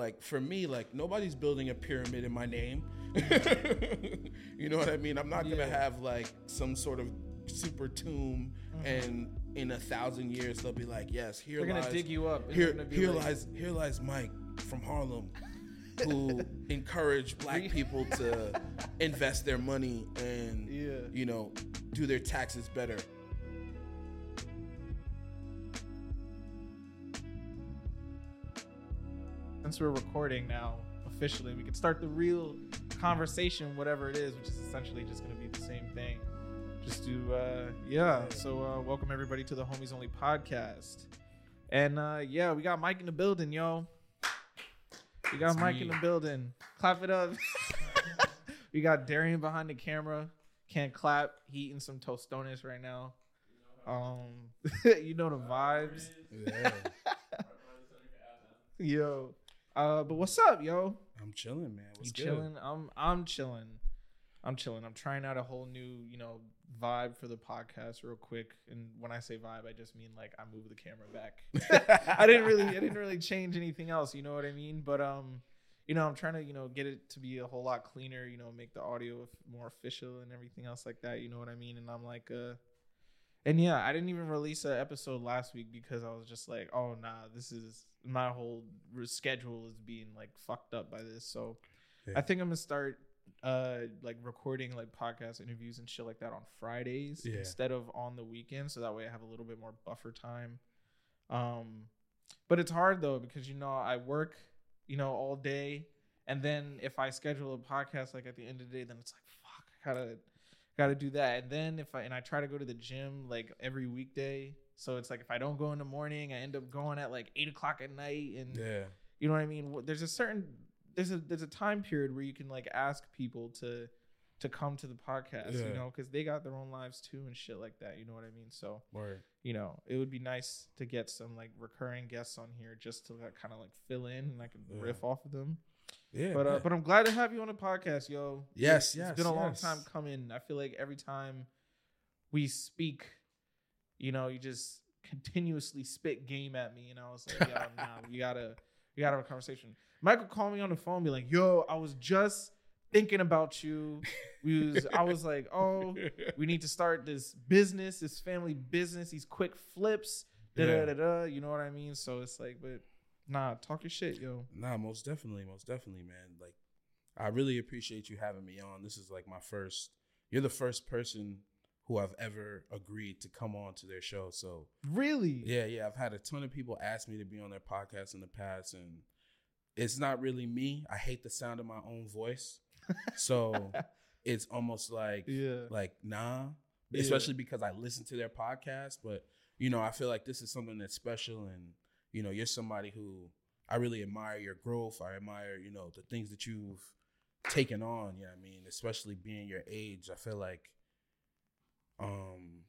like for me, like nobody's building a pyramid in my name. you know what I mean? I'm not gonna Yeah. have like some sort of super tomb, mm-hmm. and in a thousand years they'll be like, yes, here They're gonna lies, dig you up. here, here like- lies, here lies Mike from Harlem, who encouraged black people to invest their money and Yeah. you know do their taxes better. Since we're recording now officially, we can start the real conversation, whatever it is, which is essentially just going to be the same thing. Just to, uh, yeah. So, uh, welcome everybody to the Homies Only podcast. And uh, yeah, we got Mike in the building, yo. We got Mike me. in the building. Clap it up. we got Darian behind the camera. Can't clap. He eating some tostones right now. Um, you know the vibes. Yeah, Yo. Uh, but what's up, yo? I'm chilling, man. What's you good? chilling? I'm I'm chilling. I'm chilling. I'm trying out a whole new, you know, vibe for the podcast real quick. And when I say vibe, I just mean like I move the camera back. I didn't really I didn't really change anything else, you know what I mean? But um, you know, I'm trying to, you know, get it to be a whole lot cleaner, you know, make the audio more official and everything else like that, you know what I mean? And I'm like uh and yeah, I didn't even release an episode last week because I was just like, oh nah, this is my whole schedule is being like fucked up by this. So Yeah. I think I'm gonna start uh like recording like podcast interviews and shit like that on Fridays Yeah. instead of on the weekend, so that way I have a little bit more buffer time. Um, but it's hard though because you know I work, you know, all day, and then if I schedule a podcast like at the end of the day, then it's like fuck, I gotta gotta do that. And then if I and I try to go to the gym like every weekday, so it's like if I don't go in the morning, I end up going at like eight o'clock at night, and Yeah, you know what I mean. There's a certain there's a there's a time period where you can like ask people to to come to the podcast, Yeah. you know, because they got their own lives too and shit like that. You know what I mean? So word. you know, it would be nice to get some like recurring guests on here just to like, kind of like fill in and I can Yeah. riff off of them. Yeah, But uh, but I'm glad to have you on the podcast, yo. Yes, It's- yes, It's been a long time coming. I feel like every time we speak, you know, you just continuously spit game at me, and I was like, yo, nah, we gotta we gotta have a conversation. Michael called me on the phone, be like, yo, I was just thinking about you. We was I was like, oh, we need to start this business, this family business, these quick flips, da da da da. You know what I mean? So it's like, but nah, talk your shit, yo. Nah, most definitely, most definitely, man. Like, I really appreciate you having me on. This is like my first. You're the first person who I've ever agreed to come on to their show. So Really? yeah, yeah, I've had a ton of people ask me to be on their podcast in the past, and it's not really me. I hate the sound of my own voice, so it's almost like Yeah. like nah Yeah. especially because i listen to their podcast but you know i feel like this is something that's special and you know you're somebody who i really admire your growth i admire you know the things that you've taken on you know what i mean especially being your age i feel like um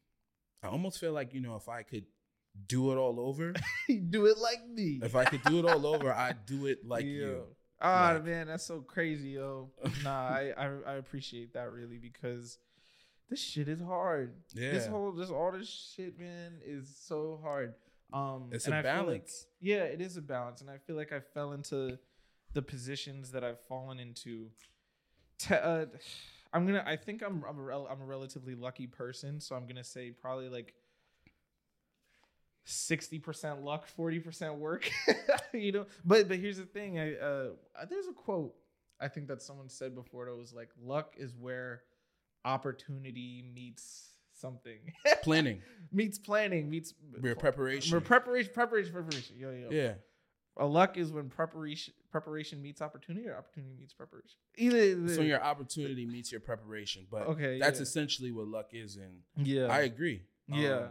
i almost feel like you know if i could do it all over do it like me. if i could do it all over i'd do it like you Yo. Ah Like- man, that's so crazy, yo. Nah, I, I I appreciate that really because this shit is hard. Yeah. This whole this all this shit, man, is so hard. Um It's a I feel like- balance. yeah, it is a balance. And I feel like I fell into the positions that I've fallen into. Te- uh, I'm gonna I think I'm I'm a, rel- I'm a relatively lucky person, so I'm gonna say probably like 60% luck, 40% work. you know, but but here's the thing. I uh there's a quote I think that someone said before that was like luck is where opportunity meets something. planning meets planning, meets your preparation Mer- preparation, preparation, preparation. Yo, yo. yeah A luck is when preparation preparation meets opportunity or opportunity meets preparation. Either so your opportunity meets your preparation but Okay, that's yeah. essentially what luck is and yeah. i agree Yeah. Um,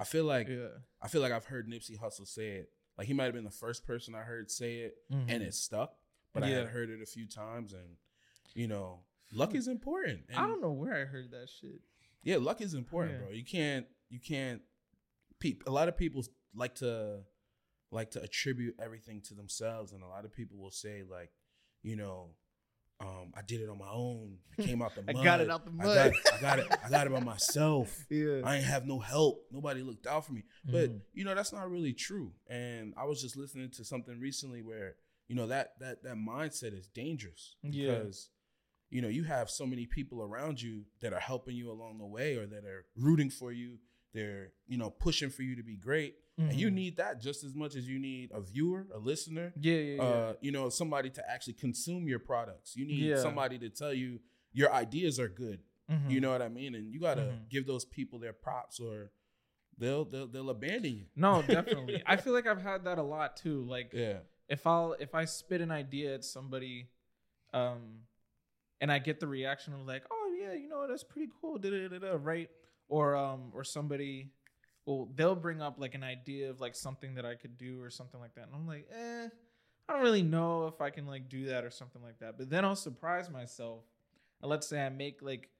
i feel like yeah. i feel like i've heard nipsey Hussle say it like he might have been the first person i heard say it and it stuck but i Mm-hmm. Had heard it a few times and you know luck is important and I don't know where I heard that shit. yeah luck is important Yeah. bro you can't you can't pe- a lot of people like to like to attribute everything to themselves and a lot of people will say like you know um, I did it on my own. I came out the mud. I got it out the I mud. got, I got it. I got it by myself. Yeah. I ain't have no help. Nobody looked out for me. But Mhm. you know that's not really true. And I was just listening to something recently where you know that that that mindset is dangerous Yeah. because you know you have so many people around you that are helping you along the way or that are rooting for you they're you know pushing for you to be great and you Mhm. need that just as much as you need a viewer a listener yeah, yeah, yeah. uh you know somebody to actually consume your products you need Yeah. somebody to tell you your ideas are good Mhm. you know what i mean and you got to Mhm. give those people their props or they'll they'll, they'll abandon you No, definitely. I feel like I've had that a lot too. Like yeah if I'll if I spit an idea at somebody, um, and I get the reaction of like, oh yeah, you know that's pretty cool, da da da, right? Or um, or somebody, well, they'll bring up like an idea of like something that I could do or something like that, and I'm like, eh, I don't really know if I can like do that or something like that. But then I'll surprise myself, and let's say I make like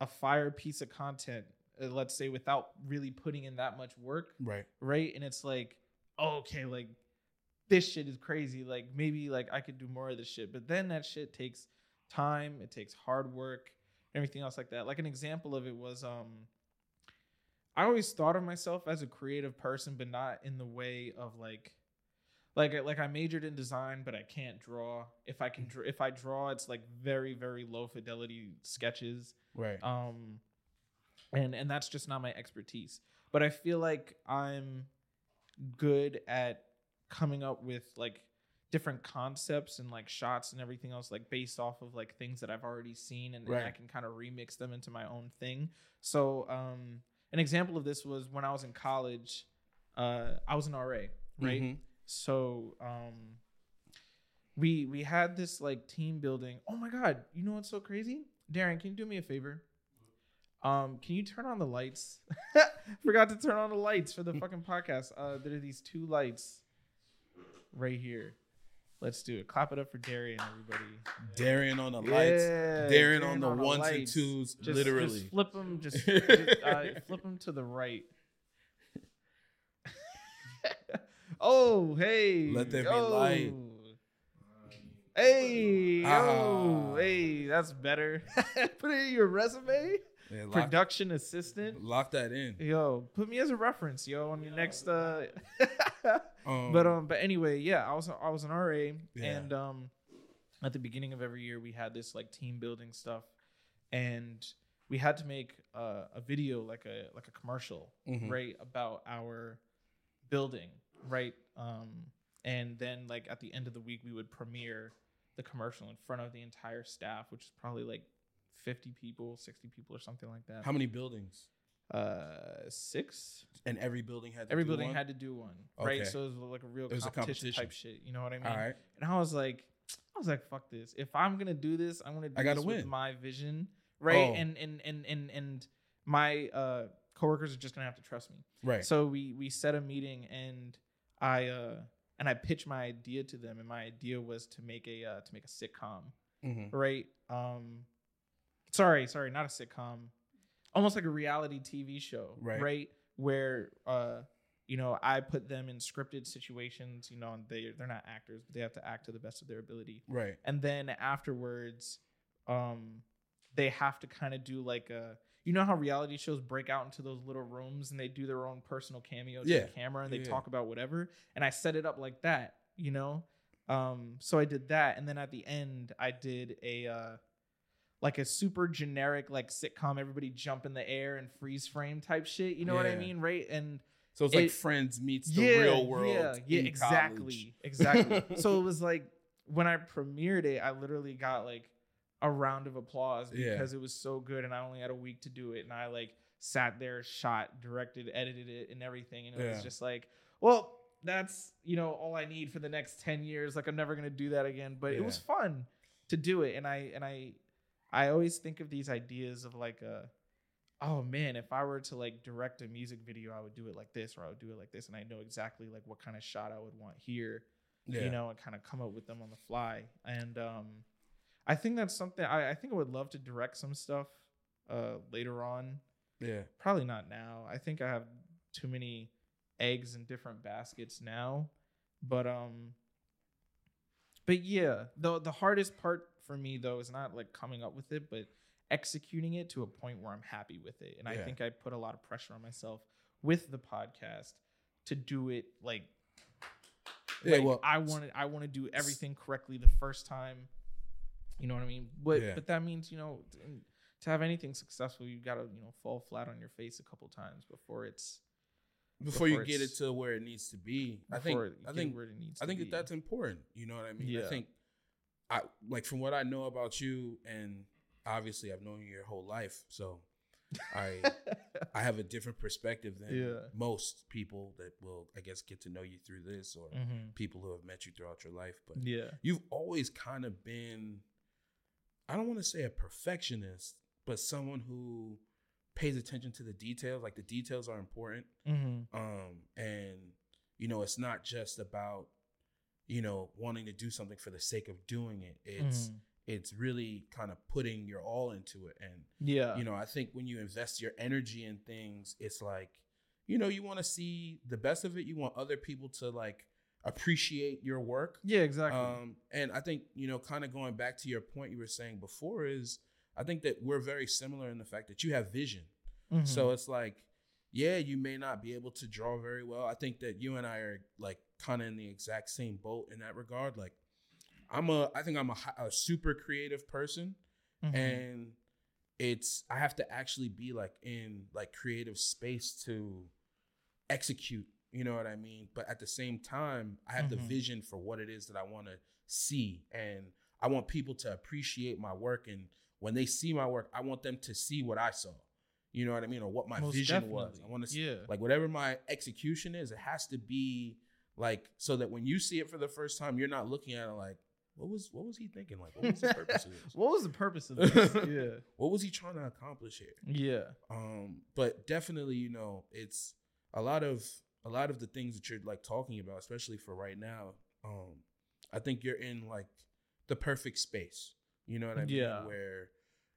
a fire piece of content, uh, let's say without really putting in that much work, right right? And it's like, oh, okay, like this shit is crazy. Like maybe like I could do more of this shit, but then that shit takes time. It takes hard work, everything else like that. Like an example of it was, um, I always thought of myself as a creative person, but not in the way of like. Like, like I majored in design, but I can't draw. If I can, dr- if I draw, it's like very, very low fidelity sketches right um and and that's just not my expertise but i feel like i'm good at coming up with like different concepts and like shots and everything else like based off of like things that i've already seen and, and i can kind of remix them into my own thing so um an example of this was when i was in college uh i was an ra right Mhm. so um we we had this like team building. Oh my god, you know what's so crazy? Darren, can you do me a favor? Um, can you turn on the lights? Forgot to turn on the lights for the fucking podcast. Uh there are these two lights right here. Let's do it. Clap it up for Darian, everybody. Darian on the lights Yeah, Darren on the the ones and twos Just, literally just flip them. Just, just, uh, flip them to the right. oh, hey. Let there be oh. light. Hey, Ah. oh, hey, that's better. Put it in your resume. Yeah, lock, Production assistant. lock that in Yo, put me as a reference, yo, on your next. uh um, But um, but anyway, yeah, I was I was an RA, Yeah. and um, at the beginning of every year we had this like team building stuff, and we had to make uh, a video like a like a commercial, mhm. right, about our building, right, um, and then like at the end of the week we would premiere the commercial in front of the entire staff, which is probably like fifty people, sixty people, or something like that. how many buildings Uh, six and every building had to every do building one? had to do one, right? Okay. So it was like a real It a competition, type shit. You know what I mean? all right And I was like, I was like, fuck this. If I'm gonna do this, I'm gonna do I gotta this with win. my vision, right? Oh. And and and and and my uh coworkers are just gonna have to trust me. right So we we set a meeting and I uh and I pitched my idea to them, and my idea was to make a uh, to make a sitcom, Mhm. right? Um, sorry, sorry, not a sitcom, almost like a reality TV show, Right. Right, where uh, you know, I put them in scripted situations, you know, and they they're not actors, but they have to act to the best of their ability, right and then afterwards, um, they have to kind of do like a. You know how reality shows break out into those little rooms and they do their own personal cameo to Yeah. the camera and they Yeah. talk about whatever. And I set it up like that, you know. Um, so I did that, and then at the end, I did a uh, like a super generic like sitcom, everybody jump in the air and freeze frame type shit. You know what I mean, right? And so it's like friends meets the real world yeah, yeah, exactly, college. exactly. so it was like when I premiered it, I literally got like a round of applause Yeah. because it was so good, and I only had a week to do it, and I like sat there, shot, directed, edited it, and everything, and it Yeah. was just like, well, that's you know all I need for the next ten years. Like I'm never gonna do that again, but it was fun to do it, and I and I I always think of these ideas of like a oh man, if I were to like direct a music video, I would do it like this or I would do it like this. And I know exactly like what kind of shot I would want here, yeah you know, and kind of come up with them on the fly. And um I think that's something I, I think I would love to direct some stuff uh later on. yeah Probably not now. I think I have too many eggs in different baskets now. But um but yeah, the the hardest part for me though is not like coming up with it, but executing it to a point where I'm happy with it. And I think I put a lot of pressure on myself with the podcast to do it like Yeah, Like, well, I want to I want to do everything correctly the first time. You know what I mean? But Yeah. but that means you know to have anything successful, you've gotta you know fall flat on your face a couple times before it's before you get it to where it needs to be. I think I think where it needs. I think that that's important. You know what I mean? I think I like from what I know about you, and obviously I've known you your whole life, so I I have a different perspective than Yeah. most people that will, I guess, get to know you through this or Mhm. people who have met you throughout your life. But Yeah. you've always kind of been, I don't want to say a perfectionist, but someone who pays attention to the details. Like the details are important. Mm-hmm. Um, and you know, it's not just about, you know, wanting to do something for the sake of doing it. It's it's really kind of putting your all into it. And Yeah. you know, I think when you invest your energy in things, it's like, you know, you want to see the best of it. You want other people to like appreciate your work. yeah. Exactly. Um, and I think, you know, kind of going back to your point you were saying before is I think that we're very similar in the fact that you have vision. Mhm. So it's like, yeah, you may not be able to draw very well. I think that you and I are like kind of in the exact same boat in that regard. Like, I'm a, I think I'm a, a super creative person, Mhm. and it's I have to actually be like in like creative space to execute. You know what I mean? But at the same time, I have the Mhm. vision for what it is that I want to see, and I want people to appreciate my work. And when they see my work, I want them to see what I saw. You know what I mean, or what my Most vision was. I want to see Yeah. like whatever my execution is, it has to be like so that when you see it for the first time, you're not looking at it like, what was what was he thinking? Like, what was the purpose of this? what was the purpose of this? yeah. What was he trying to accomplish here? Yeah. Um, but definitely, you know, it's a lot of a lot of the things that you're like talking about, especially for right now. Um, I think you're in like the perfect space. You know what I mean? Yeah. Where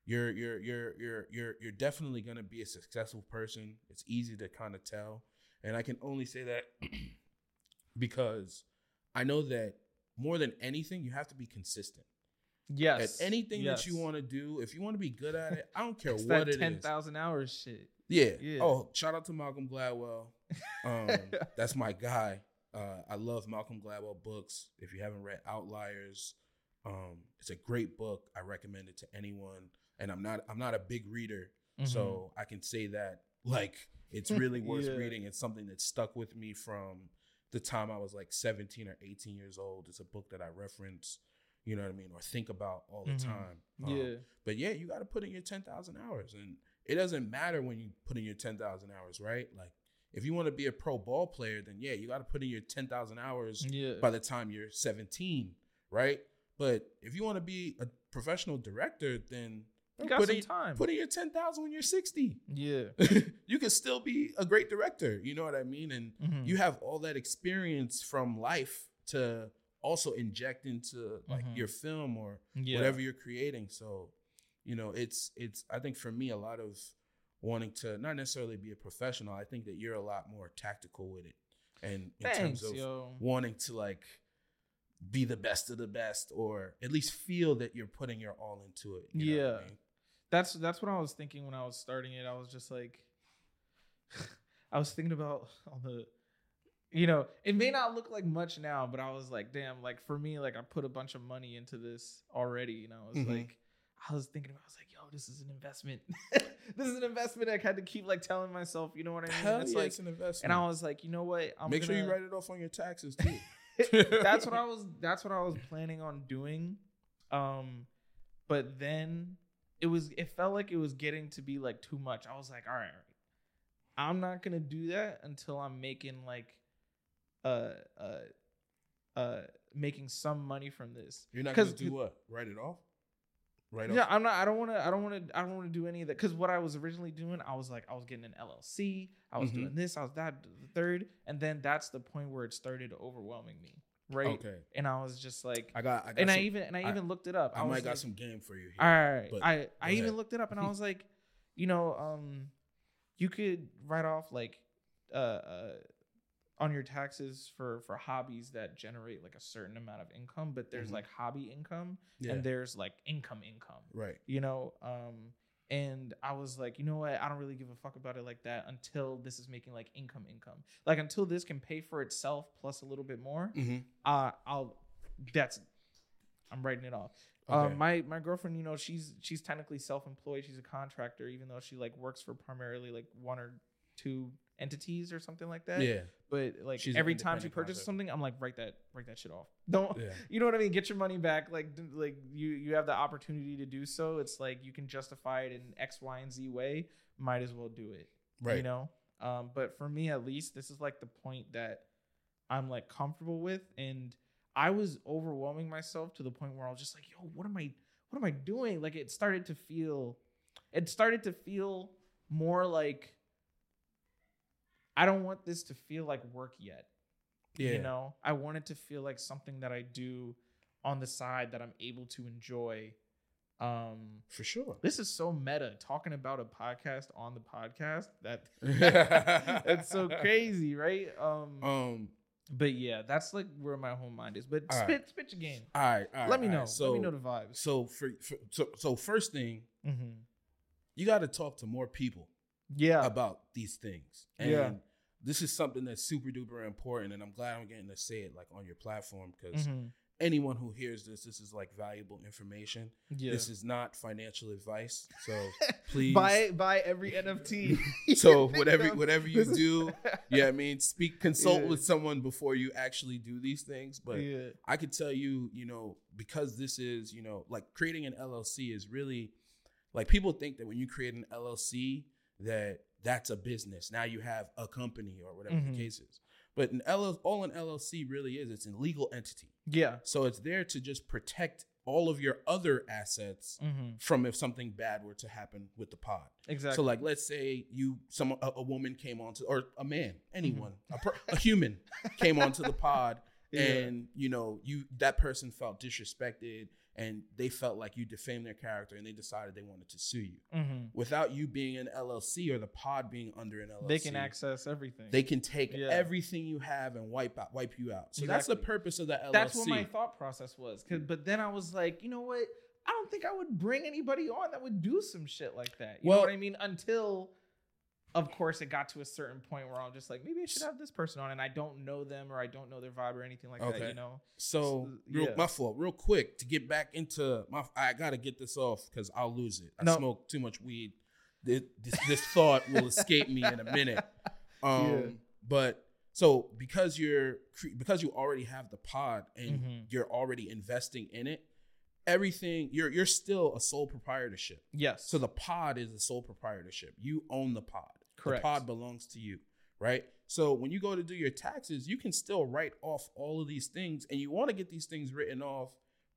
you're you're you're you're you're you're definitely gonna be a successful person. It's easy to kind of tell, and I can only say that because I know that more than anything, you have to be consistent Yes. at anything that you want to do. If you want to be good at it, I don't care what that it is. ten thousand hours shit. Yeah. Yeah. Oh, shout out to Malcolm Gladwell. Um, that's my guy. Uh, I love Malcolm Gladwell books. If you haven't read Outliers, um, it's a great book. I recommend it to anyone. And I'm not I'm not a big reader, Mhm. so I can say that like it's really worth Yeah. reading. It's something that stuck with me from the time I was like 17 or 18 years old. It's a book that I reference, you know what I mean, or think about all the Mhm. time. Um, yeah. but yeah, you got to put in your 10,000 hours. And it doesn't matter when you put in your 10,000 hours, right? Like, if you want to be a pro ball player, then yeah, you got to put in your 10,000 hours Yeah. by the time you're 17, right? But if you want to be a professional director, then you got put, some in, time. put in your 10,000 when you're 60. yeah. you can still be a great director. You know what I mean? And Mhm. you have all that experience from life to also inject into like Mhm. your film or yeah. whatever you're creating. So, you know, it's it's I think for me a lot of wanting to not necessarily be a professional. I think that you're a lot more tactical with it, and in Thanks, terms of yo. wanting to like be the best of the best, or at least feel that you're putting your all into it. you know what I Yeah. mean? That's that's what I was thinking when I was starting it. I was just like, I was thinking about all the, you know, it may not look like much now, but I was like, damn, like for me, like I put a bunch of money into this already. You know, I was Mhm. like, I was thinking about, I was like, yo, this is an investment. this is an investment. I had to keep like telling myself, you know what I mean? Hell it's yeah, like, it's an investment. and I was like, you know what? I'm Make sure you write it off on your taxes too. that's what I was that's what I was planning on doing. Um but then it was it felt like it was getting to be like too much. I was like, all right, all right. I'm not gonna do that until I'm making like uh uh uh making some money from this. You're not gonna do what? Write it off. Write Yeah, off. I'm not. I don't want to. I don't want to. I don't want to do any of that. Because what I was originally doing, I was like, I was getting an LLC. I was Mhm. doing this. I was that the third, and then that's the point where it started overwhelming me, right? Okay. And I was just like, I got. I got and I even and I I- even looked it up. I, was might got like, some game for you here. All right, but I I go even looked it up, and I was like, you know, um, you could write off like, uh, uh, on your taxes for for hobbies that generate like a certain amount of income, but there's Mhm. like hobby income Yeah. and there's like income income right. you know um and I was like, you know what? I don't really give a fuck about it like that until this is making like income income. Like until this can pay for itself plus a little bit more, Mm-hmm. uh I'll that's I'm writing it off. Okay. Um, my my girlfriend, you know, she's she's technically self-employed. She's a contractor, even though she like works for primarily like one or two entities or something like that. yeah. But like She's every time she purchases something, I'm like, write that write that shit off. Don't Yeah. you know what I mean? Get your money back. Like like you you have the opportunity to do so. It's like you can justify it in X, Y, and Z way. Might as well do it. Right. You know. Um, but for me at least, this is like the point that I'm like comfortable with, and I was overwhelming myself to the point where I was just like, yo, what am I what am I doing? Like it started to feel it started to feel more like I don't want this to feel like work yet. Yeah. You know, I want it to feel like something that I do on the side that I'm able to enjoy. Um, For sure. this is so meta talking about a podcast on the podcast that that's so crazy, right? Um, Um. but yeah, that's like where my whole mind is. But All right. spit, spit your game. All right. all right, Let me know. right. So, Let me know the vibes. so for, for so so first thing, Mm-hmm. you got to talk to more people Yeah, about these things. And Yeah. This is something that's super duper important, and I'm glad I'm getting to say it like on your platform because Mhm. anyone who hears this, this is like valuable information. yeah. This is not financial advice, so please buy buy every NFT. So whatever whatever you do, yeah, I mean, speak consult Yeah. with someone before you actually do these things. But yeah. I could tell you, you know, because this is, you know, like creating an LLC is really like people think that when you create an LLC that that's a business. Now you have a company or whatever Mhm. the case is. But an LL, all an LLC really is, it's a legal entity. Yeah. So it's there to just protect all of your other assets Mm-hmm. from if something bad were to happen with the pod. Exactly. So like, let's say you, some a, a woman came onto, or a man, Mm-hmm. anyone, a, per, a human came onto the pod, Yeah. and you know, you that person felt disrespected, and they felt like you defamed their character, and they decided they wanted to sue you. mm-hmm. Without you being an LLC or the pod being under an LLC, they can access everything. They can take Yeah. everything you have and wipe out, wipe you out. So that's the purpose of the LLC. That's what my thought process was. 'Cause- but then I was like, you know what? I don't think I would bring anybody on that would do some shit like that. You Well- know what I mean? Until, of course, it got to a certain point where I'm just like, maybe I should have this person on, and I don't know them or I don't know their vibe or anything like that. You know? So, So, real, yeah. my fault. Real quick to get back into my, I gotta get this off because I'll lose it. I No. smoke too much weed. This, this, this thought will escape me in a minute. Um, Yeah. but so because you're because you already have the pod and Mhm. you're already investing in it, everything you're you're still a sole proprietorship. Yes. So the pod is a sole proprietorship. You own the pod. Correct. The pod belongs to you, right? So when you go to do your taxes, you can still write off all of these things, and you want to get these things written off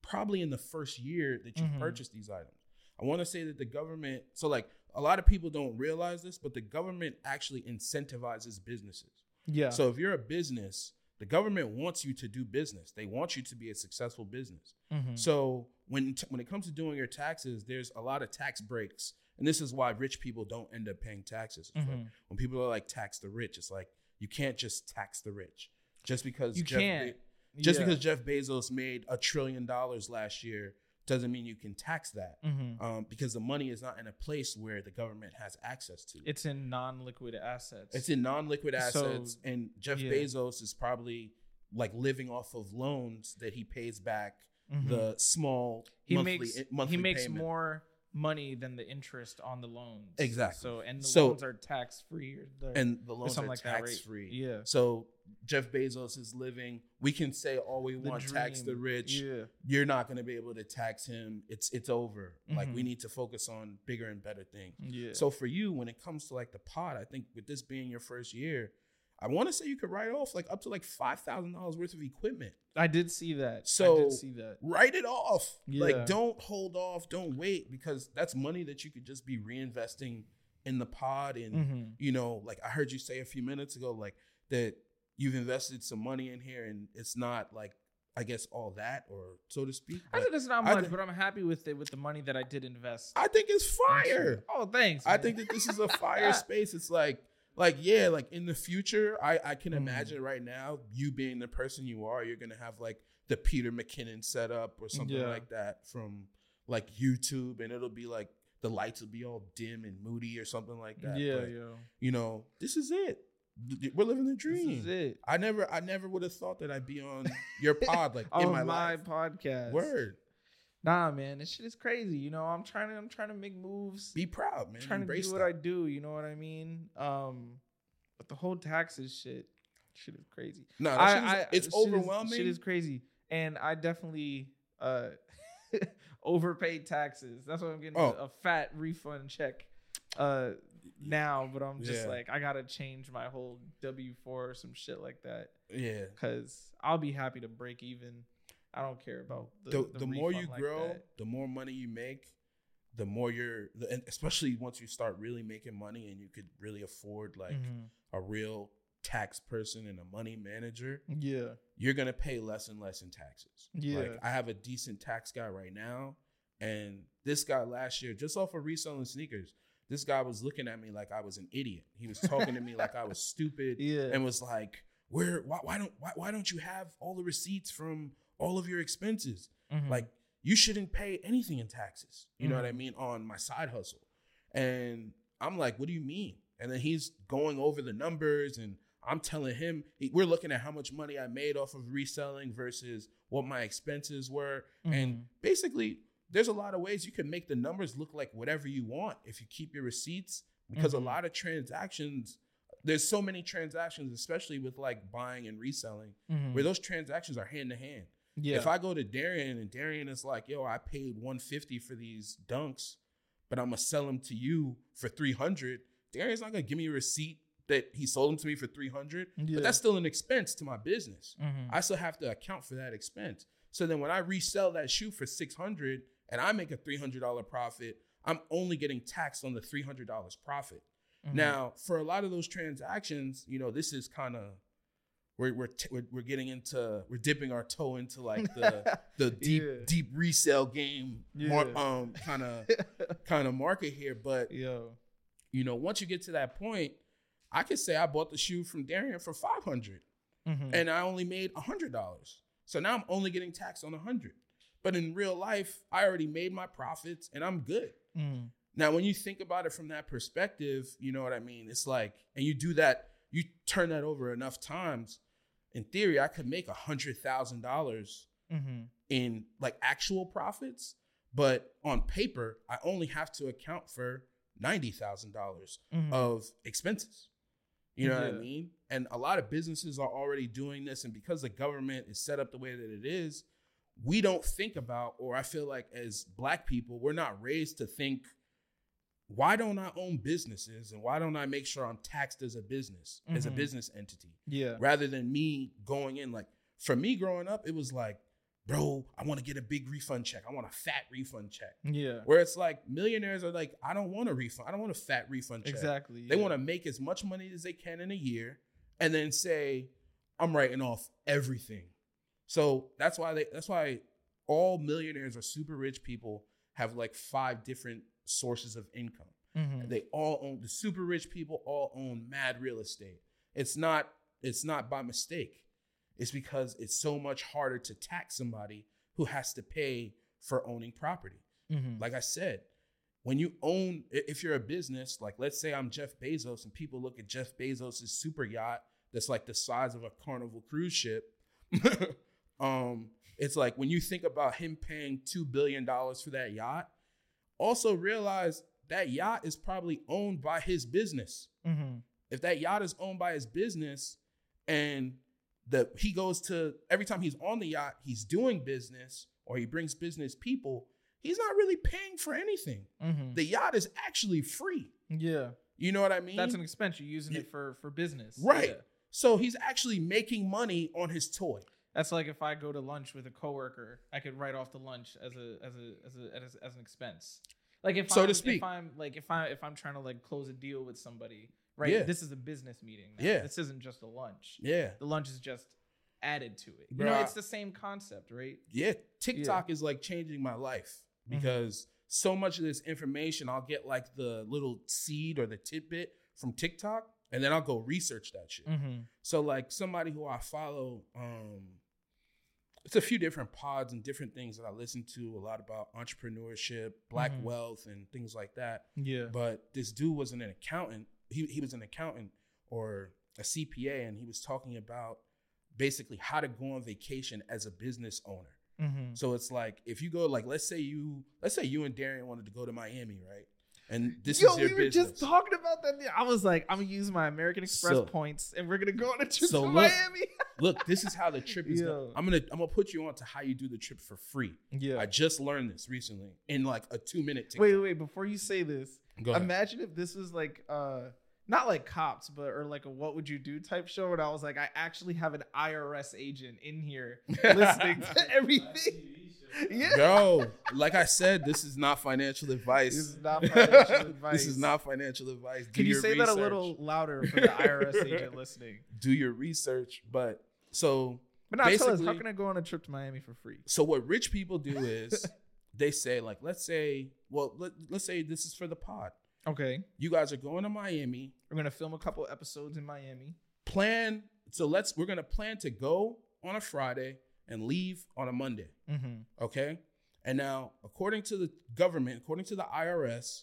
probably in the first year that you Mhm. purchase these items. I want to say that the government, so like a lot of people don't realize this, but the government actually incentivizes businesses. yeah. So if you're a business, the government wants you to do business. They want you to be a successful business. Mhm. So when when it comes to doing your taxes, there's a lot of tax breaks, and this is why rich people don't end up paying taxes. It's like when people are like tax the rich, it's like you can't just tax the rich just because You Jeff can't. Be- just Yeah. because Jeff Bezos made a trillion dollars last year doesn't mean you can tax that. Mhm. Um, because the money is not in a place where the government has access to. it's in non-liquid assets. It's in non-liquid So, assets, and Jeff yeah. Bezos is probably like living off of loans that he pays back Mhm. the small he monthly makes monthly he makes payment. more money than the interest on the loans. Exactly. So and the So- loans are tax free and the loans something are like that, tax free. Yeah. So Jeff Bezos is living. We can say all we The want, tax the rich. Yeah. You're not going to be able to tax him. It's it's over. Like we Mhm. need to focus on bigger and better things. Yeah. So for you, when it comes to like the pod, I think with this being your first year, I want to say you could write off like up to like five thousand dollars worth of equipment. I did see that. I So- did see that. Write it off. Yeah. Like don't hold off. Don't wait because that's money that you could just be reinvesting in the pod and Mm-hmm. you know, like I heard you say a few minutes ago, like that you've invested some money in here and it's not like I guess all that or so to speak. I think it's not much, thi- but I'm happy with it with the money that I did invest. I think it's fire. Oh, thanks. I think that this is a fire space. It's like like yeah, like in the future, I I can Mhm. imagine right now you being the person you are, you're gonna have like the Peter McKinnon setup or something Yeah. like that from like YouTube, and it'll be like the lights will be all dim and moody or something like that. yeah, But, yo. You know, this is it. We're living the dream. This is it. I never, I never would have thought that I'd be on your pod like On in my, my, podcast. Word. Nah, man, this shit is crazy. You know, I'm trying to I'm trying to make moves. Be proud, man. I'm trying to Embrace do what that. I do, you know what I mean? Um but the whole taxes shit shit is crazy. No, I, is- I, it's shit is- overwhelming. shit is crazy. And I definitely uh overpaid taxes. That's why I'm getting Oh. a, a fat refund check uh now, but I'm just Yeah. like I gotta change my whole W four or some shit like that. yeah. Cause I'll be happy to break even. I don't care about the, The, the, the, more you like grow, that. the more money you make, the more you're, the, and especially once you start really making money and you could really afford like Mhm. a real tax person and a money manager, Yeah. you're gonna pay less and less in taxes. Yeah. Like I have a decent tax guy right now, and this guy last year, just off of reselling sneakers, this guy was looking at me like I was an idiot. He was talking to me like I was stupid, Yeah. and was like, "Where? Why, why don't? Why, why don't you have all the receipts from all of your expenses? Mhm. Like you shouldn't pay anything in taxes. You know what I Mhm. mean on my side hustle." And I'm like, "What do you mean?" And then he's going over the numbers and I'm telling him we're looking at how much money I made off of reselling versus what my expenses were. And Mhm. basically, there's a lot of ways you can make the numbers look like whatever you want if you keep your receipts. Because Mhm. a lot of transactions, there's so many transactions, especially with like buying and reselling, Mhm. where those transactions are hand to hand. Yeah. If I go to Darian and Darian is like, yo, I paid 150 for these dunks, but I'm gonna sell them to you for 300, Darian's not gonna give me a receipt that he sold them to me for 300, Yeah. but that's still an expense to my business. Mhm. I still have to account for that expense. So then when I resell that shoe for 600 and I make a $300 profit, I'm only getting taxed on the $300 profit. Mhm. Now, for a lot of those transactions, you know, this is kind of we're we're, t- we're we're getting into we're dipping our toe into like the the deep Yeah. deep resale game Yeah. um kind of kind of market here, but Yo. you know, once you get to that point, I could say I bought the shoe from Darian for 500 Mhm. and I only made $100. So now I'm only getting taxed on 100. But in real life, I already made my profits and I'm good. Mhm. Now, when you think about it from that perspective, you know what I mean? It's like, and you do that, you turn that over enough times. In theory, I could make a hundred thousand dollars Mhm. in like actual profits, but on paper, I only have to account for ninety thousand dollars Mhm. of expenses. You know what I mean? And a lot of businesses are already doing this, and because the government is set up the way that it is, we don't think about, or I feel like as black people, we're not raised to think, why don't I own businesses and why don't I make sure I'm taxed as a business, as a Mhm. business entity, Yeah. rather than me going in like for me growing up, it was like, bro, I want to get a big refund check. I want a fat refund check. Yeah. Where it's like millionaires are like, I don't want a refund. I don't want a fat refund check. Exactly. They yeah. want to make as much money as they can in a year and then say, I'm writing off everything. So that's why they that's why all millionaires or super rich people have like five different sources of income. Mhm. They all own the super rich people all own mad real estate. It's not it's not by mistake. It's because it's so much harder to tax somebody who has to pay for owning property. Mhm. Like I said, when you own, if you're a business, like let's say I'm Jeff Bezos and people look at Jeff Bezos' super yacht that's like the size of a carnival cruise ship. um, it's like when you think about him paying $2 billion for that yacht, also realize that yacht is probably owned by his business. Mhm. If that yacht is owned by his business and the he goes to every time he's on the yacht, he's doing business or he brings business people, he's not really paying for anything. Mhm. The yacht is actually free. Yeah. You know what I mean? That's an expense. You're using Yeah. it for for business. right. Yeah. So he's actually making money on his toy. That's like if I go to lunch with a coworker, I could write off the lunch as a as a as a as, as an expense. Like if So to I'm, speak. if I'm like if I if I'm trying to like close a deal with somebody, right? Yeah. This is a business meeting. Now. Yeah. This isn't just a lunch. Yeah. The lunch is just added to it. You know, it's the same concept, right? Yeah. TikTok is like changing my life Mm-hmm. because so much of this information, I'll get like the little seed or the tidbit from TikTok and then I'll go research that shit. Mm-hmm. So like somebody who I follow, um, it's a few different pods and different things that I listen to a lot about entrepreneurship, black Mhm. wealth, and things like that. Yeah. But this dude wasn't an accountant. He he was an accountant or a CPA, and he was talking about basically how to go on vacation as a business owner. Mm-hmm. So it's like if you go like let's say you let's say you and Darian wanted to go to Miami, right? And this Yo, is your we were business. just talking about that. I was like, I'm gonna use my American Express So- points, and we're gonna go on a trip So to look, Miami. Look, this is how the trip is. done. I'm gonna I'm gonna put you on to how you do the trip for free. yeah. I just learned this recently in like a two minute. TikTok. wait, wait, wait. Before you say this, imagine if this was like, uh, not like cops, but or like a what would you do type show, and I was like, I actually have an IRS agent in here listening to everything. Yeah. Yo, like I said, this is not financial advice. This is not financial advice. This is not financial advice. Do Can you your say that a little louder for the IRS agent listening? Do your research. But so But now tell us, how can I go on a trip to Miami for free? so what rich people do is they say like let's say well let, let's say this is for the pod. Okay, You guys are going to Miami. we're gonna film a couple episodes in Miami. Plan so let's we're gonna plan to go on a Friday and leave on a Monday. Mm-hmm. Okay. And now, according to the government, according to the IRS,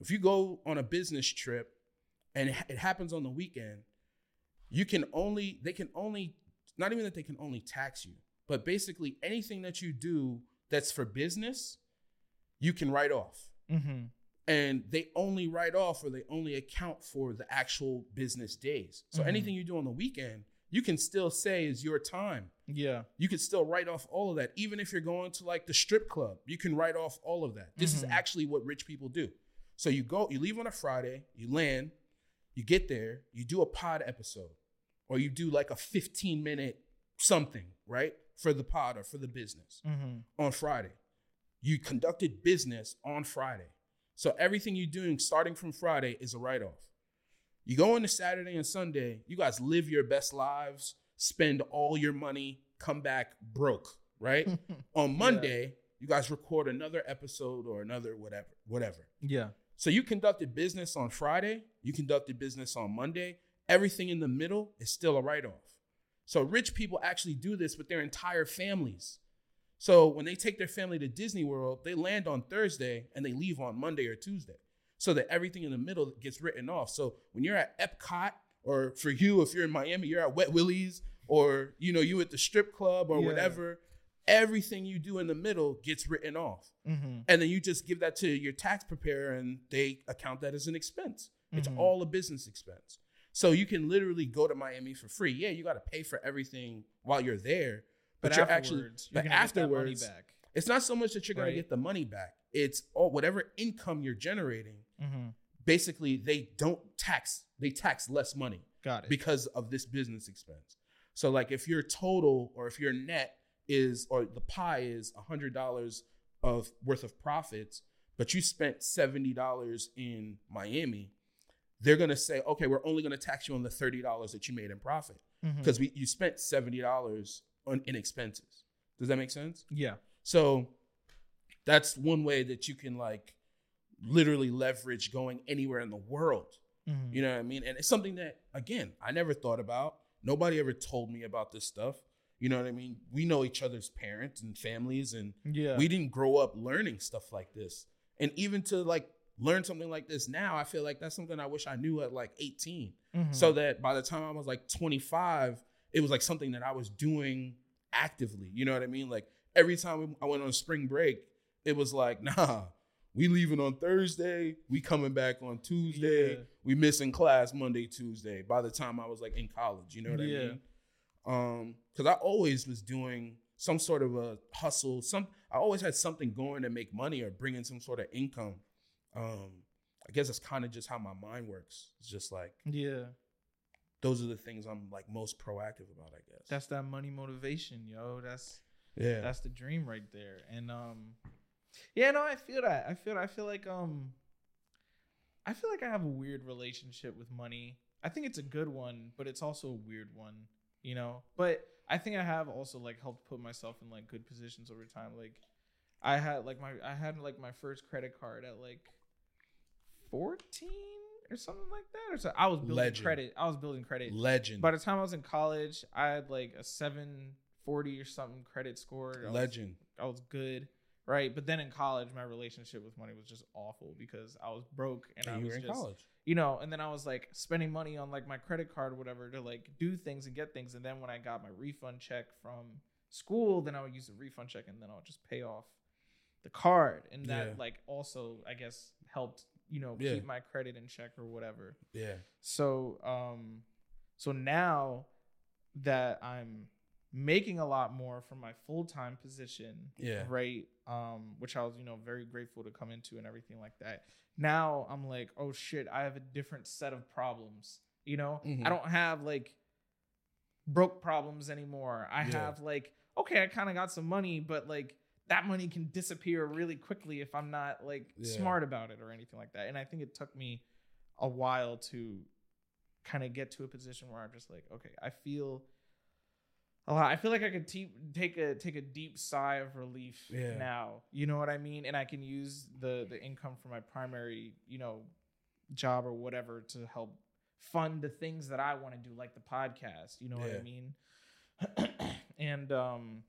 if you go on a business trip and it happens on the weekend, you can only, they can only, not even that they can only tax you, but basically anything that you do that's for business, you can write off. Mm-hmm. And they only write off or they only account for the actual business days. So Mhm. anything you do on the weekend, you can still say is your time Yeah. you can still write off all of that. Even if you're going to like the strip club, you can write off all of that. This is Mhm. actually what rich people do. So you go, you leave on a Friday, you land, you get there, you do a pod episode, or you do like a 15 minute something, right? For the pod or for the business Mm-hmm. on Friday. You conducted business on Friday. So everything you're doing starting from Friday is a write off. You go into Saturday and Sunday, you guys live your best lives, spend all your money, come back broke, right? on Monday, you guys record another episode or another whatever, whatever. yeah. So you conducted business on Friday, you conducted business on Monday. Everything in the middle is still a write off. So rich people actually do this with their entire families. So when they take their family to Disney World, they land on Thursday and they leave on Monday or Tuesday. So that everything in the middle gets written off. So when you're at Epcot, or for you, if you're in Miami, you're at Wet Willie's, or you know, you at the strip club or Yeah. whatever, everything you do in the middle gets written off Mm-hmm. and then you just give that to your tax preparer and they account that as an expense it's Mhm. all a business expense so you can literally go to miami for free yeah you got to pay for everything while you're there but, But, you're afterwards, actually you're but gonna get that money afterwards back. It's not so much that you're going Right. to get the money back it's all whatever income you're generating Mm-hmm. basically they don't tax they tax less money Got it. because of this business expense. So like if your total or if your net is or the pie is hundred dollars of worth of profits, but you spent seventy dollars in Miami, they're gonna say, okay, we're only gonna tax you on the thirty dollars that you made in profit Mhm. because we you spent seventy dollars on in expenses. Does that make sense? yeah. So that's one way that you can like literally leverage going anywhere in the world. Mhm. You know what I mean? And it's something that, again, I never thought about. Nobody ever told me about this stuff. You know what I mean? We know each other's parents and families, and Yeah. we didn't grow up learning stuff like this. And even to like learn something like this now, I feel like that's something I wish I knew at like 18. Mhm. So that by the time I was like 25, it was like something that I was doing actively. You know what I mean? Like every time I went on spring break, it was like, nah, we leaving on Thursday, we coming back on Tuesday, Yeah. we missing class Monday, Tuesday. By the time I was like in college, you know what Yeah. I mean? Um, because I always was doing some sort of a hustle. Some I always had something going to make money or bring in some sort of income. Um, I guess it's kind of just how my mind works. It's just like yeah. those are the things I'm like most proactive about, I guess. That's that money motivation, yo. That's yeah. that's the dream right there. And um yeah, no, I feel that. I feel I feel like um I feel like I have a weird relationship with money. I think it's a good one, but it's also a weird one, you know. But I think I have also like helped put myself in like good positions over time. Like I had like my I had like my first credit card at like 14 or something like that or so I was building Legend. credit. I was building credit. Legend. By the time I was in college, I had like a 740 640 or something credit score. I was- Legend. I was good, right? But then in college, my relationship with money was just awful because I was broke and I And you was just, college. you know, and then I was like spending money on like my credit card or whatever to like do things and get things. And then when I got my refund check from school, then I would use the refund check and then I would just pay off the card. And that Yeah. like also, I guess, helped, you know, Yeah. keep my credit in check or whatever. Yeah. So um so now that I'm making a lot more from my full-time position, Yeah. right? Um which I was, you know, very grateful to come into and everything like that. Now I'm like, "Oh shit, I have a different set of problems." You know? Mhm. I don't have like broke problems anymore. I Yeah. have like, okay, I kind of got some money, but like that money can disappear really quickly if I'm not like Yeah. smart about it or anything like that. And I think it took me a while to kind of get to a position where I'm just like, okay, I feel a lot. I feel like I could te- take a take a deep sigh of relief Yeah. now. You know what I mean? And I can use the the income from my primary, you know, job or whatever to help fund the things that I want to do, like the podcast. You know what I mean? and um,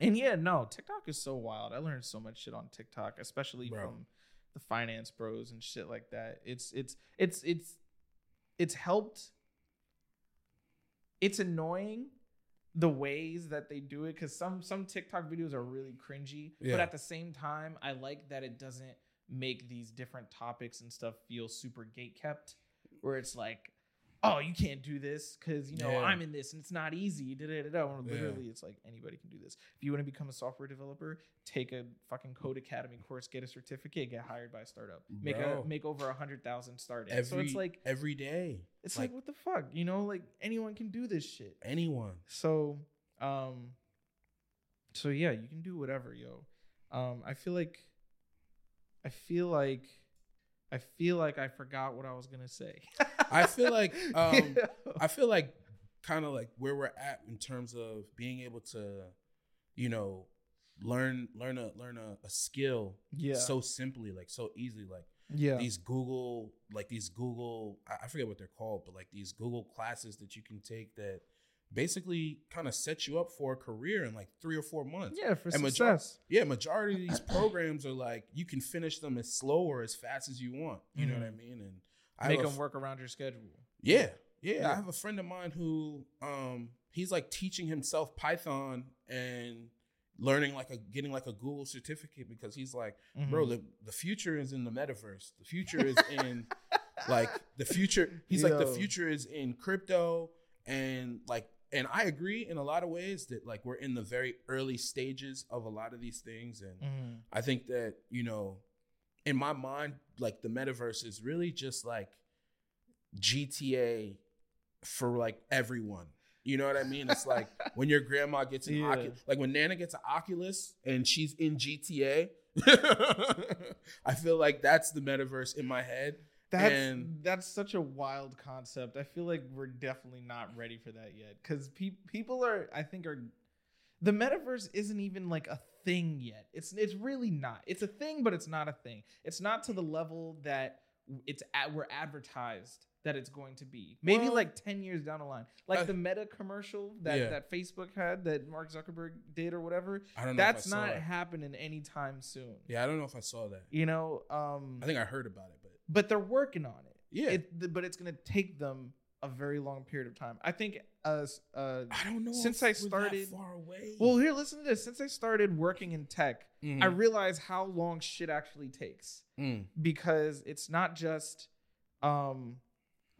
and yeah, no, TikTok is so wild. I learned so much shit on TikTok, especially Bro. from the finance bros and shit like that. It's it's it's it's it's helped. It's annoying the ways that they do it because some some TikTok videos are really cringy, but at the same time, I like that it doesn't make these different topics and stuff feel super gate kept, where it's like, oh, you can't do this because you know Yeah. I'm in this and it's not easy. Da, da, da, da. When Yeah. Literally, it's like anybody can do this. If you want to become a software developer, take a fucking Codecademy course, get a certificate, get hired by a startup, make a make over a hundred thousand starting. Every so it's like every day. it's like, like- what the fuck, you know? Like anyone can do this shit. Anyone. So, um, so yeah, you can do whatever, yo. Um, I feel like, I feel like, I feel like I forgot what I was gonna say. I feel like um I feel like kind of like where we're at in terms of being able to, you know, learn learn a learn a, a skill yeah, so simply, like so easily, like yeah, these Google like these Google I, I forget what they're called, but like these Google classes that you can take that basically kind of set you up for a career in like three or four months. yeah, for and major- success. Yeah, majority of these programs are like you can finish them as slow or as fast as you want. You know what I mean? And I Make them f- work around your schedule. yeah, yeah, Yeah. I have a friend of mine who um he's like teaching himself Python and learning like a getting like a Google certificate because he's like, bro, Mhm. the, the future is in the metaverse. The future is in like the future. He's like the future is in crypto and like and I agree in a lot of ways that like we're in the very early stages of a lot of these things and Mhm. I think that, you know, in my mind, like the metaverse is really just like GTA for like everyone. You know what I mean? It's like when your grandma gets an Yeah. Oculus, like when Nana gets an Oculus and she's in GTA. I feel like that's the metaverse in my head. That's And- that's such a wild concept. I feel like we're definitely not ready for that yet because pe- people are. I think are the metaverse isn't even like a thing yet. It's it's really not. It's a thing, but it's not a thing. It's not to the level that it's at, we're advertised that it's going to be. Maybe Well- like ten years down the line, like I- the Meta commercial that Yeah. that Facebook had that Mark Zuckerberg did or whatever. I don't know. That's not it. happening anytime soon. Yeah, I don't know if I saw that. You know. Um. I think I heard about it, but but they're working on it. yeah, It, th- but it's going to take them a very long period of time. I think as uh, I don't know. since I started- far away. well, here, listen to this. Since I started working in tech, Mhm. I realize how long shit actually takes Mm. because it's not just, um,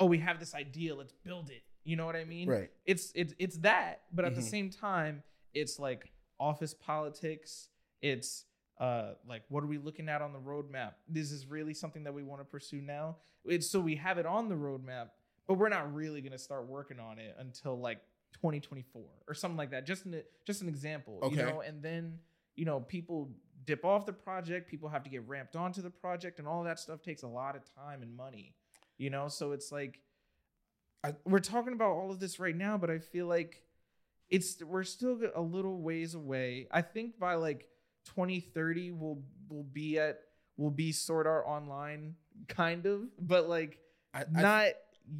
oh, we have this idea, let's build it. You know what I mean? right. It's it's it's that, but at the Mhm. same time, it's like office politics. It's uh like what are we looking at on the roadmap? This is really something that we want to pursue now. It's so we have it on the roadmap, but we're not really gonna start working on it until like 2024 or something like that. Just an just an example, you know. And then you know people dip off the project. People have to get ramped onto the project, and all that stuff takes a lot of time and money. You know, so it's like I, we're talking about all of this right now, but I feel like it's we're still a little ways away. I think by like 2030 we'll we'll be at we'll be Sword Art Online kind of, but like I, I not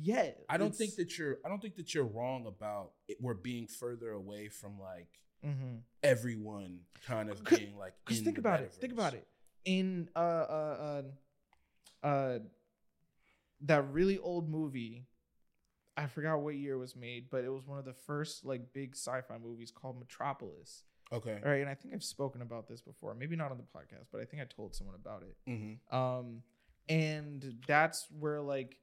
yet. I don't It's- think that you're. I don't think that you're wrong about it, we're being further away from like Mhm. everyone kind of being like. Because think about it. Think about it. In uh uh uh uh that really old movie, I forgot what year it was made, but it was one of the first like big sci-fi movies called Metropolis. Okay. All right, and I think I've spoken about this before. Maybe not on the podcast, but I think I told someone about it. Mm-hmm. Um, and that's where like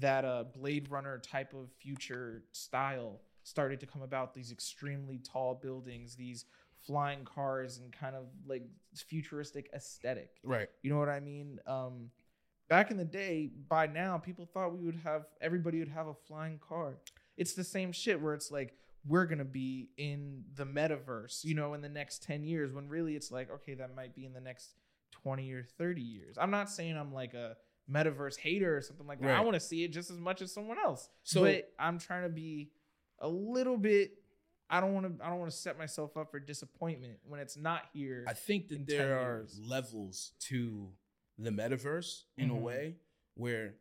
that uh Blade Runner type of future style started to come about. These extremely tall buildings, these flying cars, and kind of like futuristic aesthetic. Right. You know what I mean? Um, back in the day, by now, people thought we would have everybody would have a flying car. It's the same shit where it's like we're gonna be in the metaverse, you know, in the next ten years. When really it's like, okay, that might be in the next twenty or thirty years. I'm not saying I'm like a metaverse hater or something like that. I want to see it just as much as someone else. So- but I'm trying to be a little bit. I don't want to. I don't want to set myself up for disappointment when it's not here. I think that there are years. levels to the metaverse in Mhm. a way where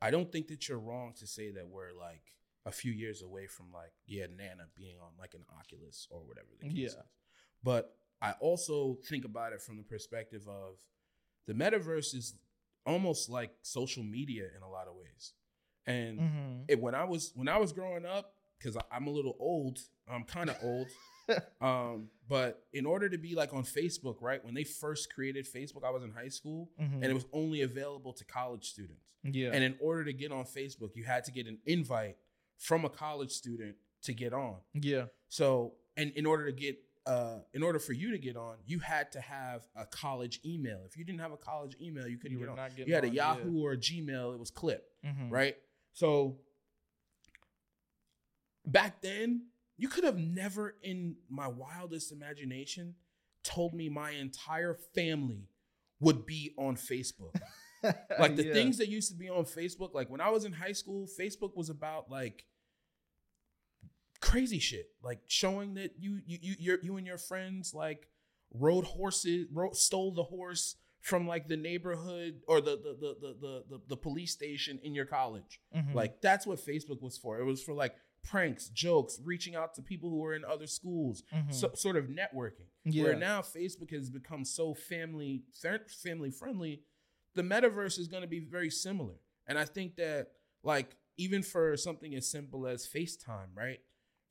I don't think that you're wrong to say that we're like a few years away from like yeah Nana being on like an Oculus or whatever the case Yeah. is. But I also think about it from the perspective of the metaverse is almost like social media in a lot of ways. And Mhm. it, when I was when I was growing up, because I'm a little old, I'm kind of old. um, but in order to be like on Facebook, right? When they first created Facebook, I was in high school, Mhm. and it was only available to college students. yeah. And in order to get on Facebook, you had to get an invite from a college student to get on. yeah. So, and in order to get, uh, in order for you to get on, you had to have a college email. If you didn't have a college email, you couldn't You get on. You had a on, yeah. Yahoo or a Gmail. It was Clip Mhm. right? So back then, you could have never in my wildest imagination told me my entire family would be on Facebook. Like the Yeah. things that used to be on Facebook, like when I was in high school, Facebook was about like crazy shit, like showing that you you you you're, you and your friends like rode horses, rode, stole the horse from like the neighborhood or the the the the the, the, the police station in your college. Mhm. Like that's what Facebook was for. It was for like pranks, jokes, reaching out to people who were in other schools, Mhm. so, sort of networking. yeah. Where now Facebook has become so family family friendly, the metaverse is going to be very similar. And I think that like even for something as simple as FaceTime, right?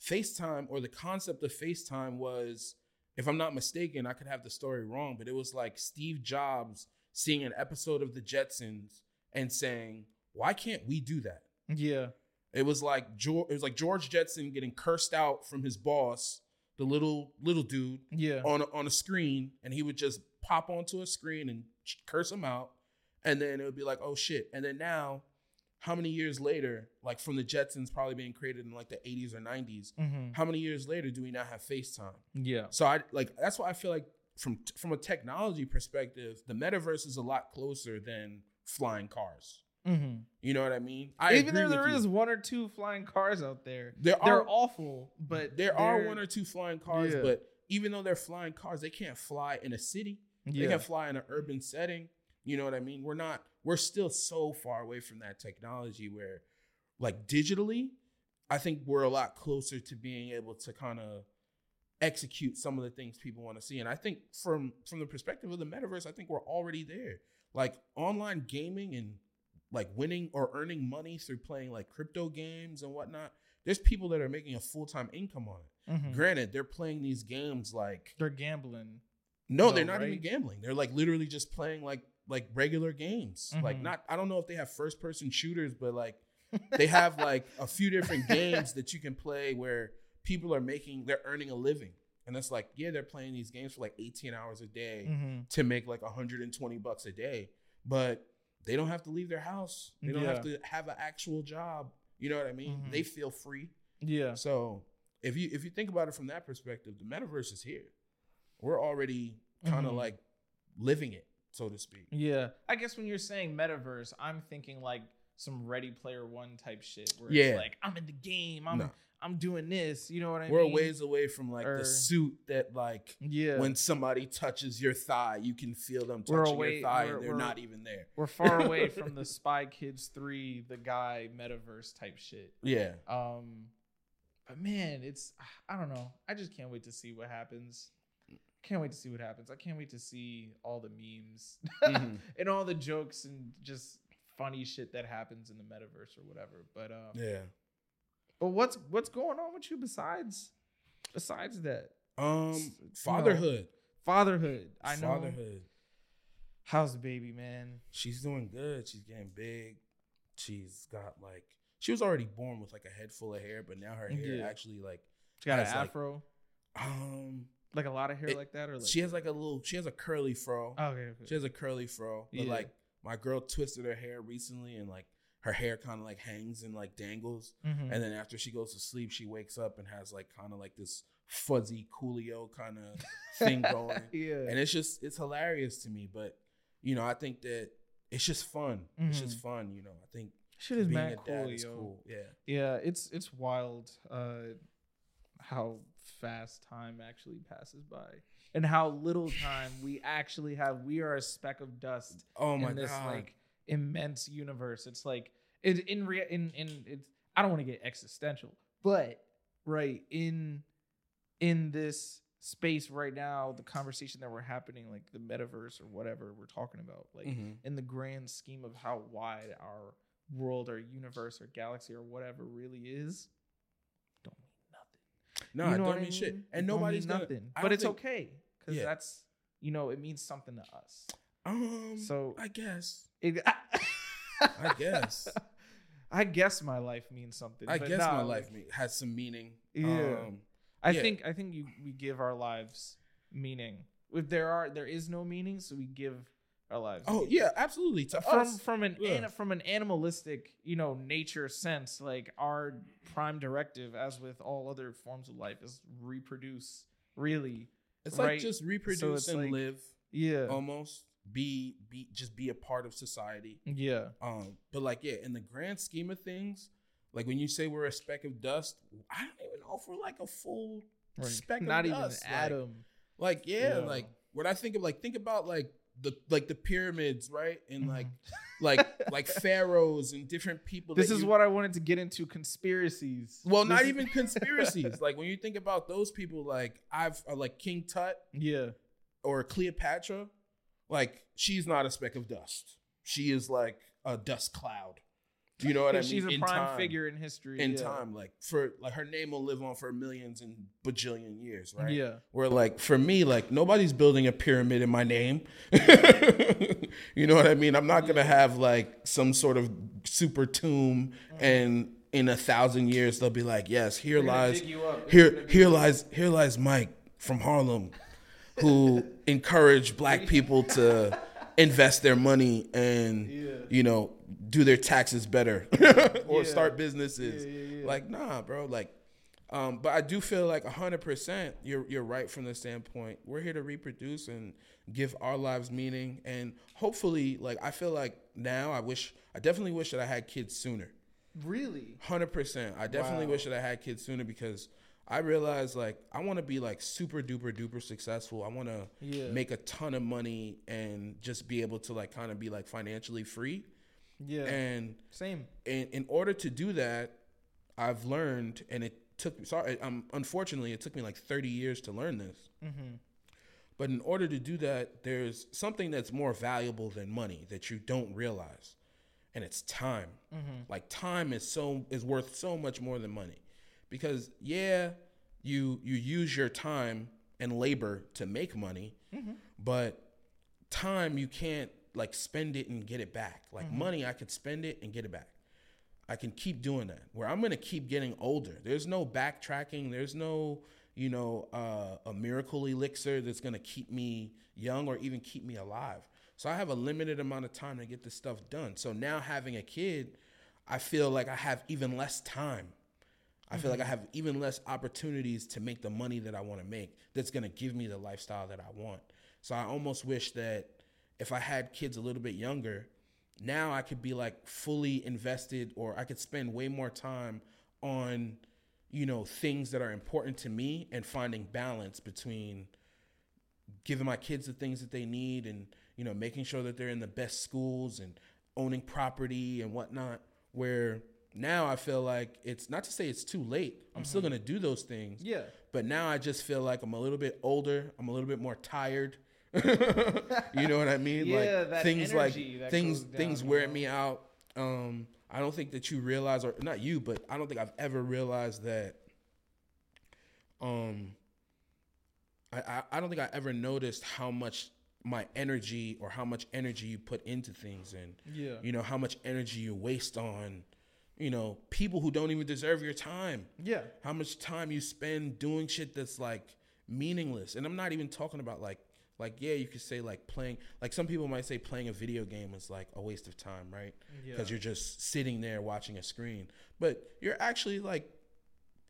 FaceTime or the concept of FaceTime was if I'm not mistaken, I could have the story wrong, but it was like Steve Jobs seeing an episode of the Jetsons and saying, "Why can't we do that?" yeah. It was like George, it was like George Jetson getting cursed out from his boss, the little little dude, Yeah. on a, on a screen, and he would just pop onto a screen and curse him out, and then it would be like, oh shit. And then now, how many years later, like from the Jetsons probably being created in like the 80s or 90s, Mhm. how many years later do we now have FaceTime? Yeah. So I like that's why I feel like from from a technology perspective, the metaverse is a lot closer than flying cars. Mhm. You know what I mean? I Even though there you. is one or two flying cars out there, there they're awful. But there are one or two flying cars, Yeah. but even though they're flying cars, they can't fly in a city. They yeah. can fly in an urban setting. You know what I mean? We're not. We're still so far away from that technology where, like digitally, I think we're a lot closer to being able to kind of execute some of the things people want to see. And I think from from the perspective of the metaverse, I think we're already there. Like online gaming and like winning or earning money through playing like crypto games and whatnot. There's people that are making a full time income on it. Mhm. Granted, they're playing these games like They're gambling. no, No, they're not even gambling. They're like literally just playing like like regular games. Like Mhm. not I don't know if they have first person shooters, but like they have like a few different games that you can play where people are making they're earning a living. And it's like, yeah, they're playing these games for like 18 hours a day Mhm. to make like 120 bucks a day. But they don't have to leave their house. They don't have to have an actual job. You know what I mean? Mhm. They feel free. Yeah. So if you if you think about it from that perspective, the metaverse is here. We're already kind of Mhm. like living it, so to speak. Yeah. I guess when you're saying metaverse, I'm thinking like some Ready Player One type shit where Yeah. it's like I'm in the game, I'm No. I'm doing this. You know what I mean? We're ways away from like Or- the suit that like yeah. when somebody touches your thigh, you can feel them touching away- your thigh and they're we're- not even there. We're far away from the Spy Kids 3, the guy metaverse type shit. Yeah. Um, but man, it's I don't know. I just can't wait to see what happens. Can't wait to see what happens. I can't wait to see all the memes Mhm. and all the jokes and just funny shit that happens in the metaverse or whatever. But um, Yeah. but what's what's going on with you besides besides that Um fatherhood. fatherhood? I know. Fatherhood. How's the baby, man? She's doing good. She's getting big. She's got like she was already born with like a head full of hair, but now her hair Yeah. actually like She got an like, afro, um like a lot of hair it- like that, or like she has like a little she has a curly fro. Oh, okay, okay. She has a curly fro. But Yeah. like my girl twisted her hair recently and like her hair kind of like hangs and like dangles. Mhm. And then after she goes to sleep, she wakes up and has like kind of like this fuzzy Coolio kind of thing going. yeah, And it's just it's hilarious to me. But you know, I think that it's just fun. It's just fun, you know. I think shit is being mad a cool, dad is cool. Yeah. Yeah, it's it's wild uh how fast time actually passes by and how little time we actually have. We are a speck of dust Oh my in this god. like immense universe. It's like it in rea- in in it's I don't want to get existential, but right in in this space right now, the conversation that we're happening, like the metaverse or whatever we're talking about, like Mhm. in the grand scheme of how wide our world or universe or galaxy or whatever really is, nothing. No, You know don't what I mean shit. And nobody's mean gonna, nothing. But it's think- okay because Yeah. that's you know it means something to us. Um So- I guess. It, I guess. I guess my life means something. I guess nah, my like, life me- has some meaning. Yeah. Um, I yeah. think I think you we give our lives meaning. If there are there is no meaning, so we give our lives. oh yeah, absolutely. To from us, from an yeah. ana- from an animalistic you know nature sense like our prime directive as with all other forms of life is reproduce really it's like just reproduce it's and like- live. yeah Almost be be just be a part of society. yeah Um, but like yeah, in the grand scheme of things, like when you say we're a speck of dust, I don't even know if we're like a full Right. speck not of even dust. an like- atom Like yeah, Yeah. like when I think of like think about like the like the pyramids, right? And like Mhm. like like pharaohs and different people. this is you- what i wanted to get into conspiracies Well, This not is- even conspiracies. like when you think about those people, like I've uh, like King Tut yeah or Cleopatra, like she's not a speck of dust. She is like a dust cloud. You know what I mean? she's a In prime time. figure in history in yeah. time, like for like her name will live on for millions and bajillion years, right? yeah Where like for me, like nobody's building a pyramid in my name. you know what I mean? I'm not gonna have like some sort of super tomb, mm-hmm. and in a thousand years they'll be like, yes, here lies, dig you up. They're here here lies here lies Mike from Harlem, who encouraged black people to invest their money and Yeah. you know do their taxes better or Yeah. start businesses. Yeah. Like nah, bro. Like, um, but I do feel like hundred percent. You're you're right from the standpoint. We're here to reproduce and give our lives meaning, and hopefully, like I feel like now I wish I definitely wish that I had kids sooner. really Hundred percent. I definitely Wow. wish that I had kids sooner because I realized like I want to be like super duper duper successful. I want to Yeah. make a ton of money and just be able to like kind of be like financially free. yeah And same in in order to do that, I've learned, and it took sorry, um, unfortunately, it took me like thirty years to learn this. mm-hmm. But in order to do that, there's something that's more valuable than money that you don't realize, and it's time. Mm-hmm. Like time is so is worth so much more than money, because yeah, you you use your time and labor to make money, but time you can't like spend it and get it back. Like money, I could spend it and get it back. I can keep doing that. Where I'm gonna keep getting older. There's no backtracking. There's no, you know, uh, a miracle elixir that's gonna keep me young or even keep me alive. So I have a limited amount of time to get this stuff done. So now having a kid, I feel like I have even less time. I feel like I have even less opportunities to make the money that I want to make that's going to give me the lifestyle that I want. So I almost wish that if I had kids a little bit younger, now I could be like fully invested or I could spend way more time on you know things that are important to me and finding balance between giving my kids the things that they need and you know making sure that they're in the best schools and owning property and whatnot where now I feel like it's not to say it's too late. I'm still Mm-hmm. gonna do those things. Yeah. But now I just feel like I'm a little bit older. I'm a little bit more tired. you know what I mean? Yeah, like things like things things you wear know? me out. Um, I don't think that you realize, or not you, but I don't think I've ever realized that. Um, I I, I don't think I ever noticed how much my energy or how much energy you put into things and Yeah. you know how much energy you waste on you know people who don't even deserve your time Yeah. how much time you spend doing shit that's like meaningless and i'm not even talking about like like yeah you could say like playing like some people might say playing a video game is like a waste of time right Yeah. because you're just sitting there watching a screen but you're actually like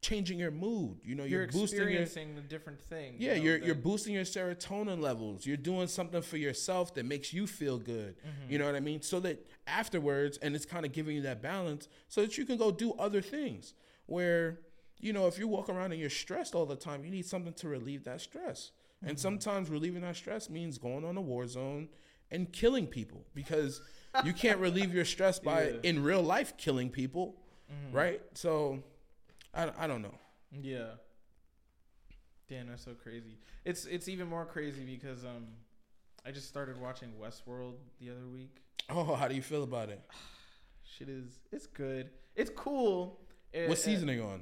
changing your mood you know You're you're, boosting your experiencing a different thing. you yeah, know, you're that- you're boosting your serotonin levels. You're doing something for yourself that makes you feel good. Mm-hmm. You know what I mean? So that afterwards, and it's kind of giving you that balance, so that you can go do other things. Where you know, if you walk around and you're stressed all the time, you need something to relieve that stress. Mm-hmm. And sometimes relieving that stress means going on a war zone and killing people because you can't relieve your stress by Yeah. Mm-hmm. in real life killing people, right? So I I don't know. Yeah. Damn, that's so crazy. It's it's even more crazy because um, I just started watching Westworld the other week. Oh, how do you feel about it? Shit is it's good. It's cool. It- What season are you on?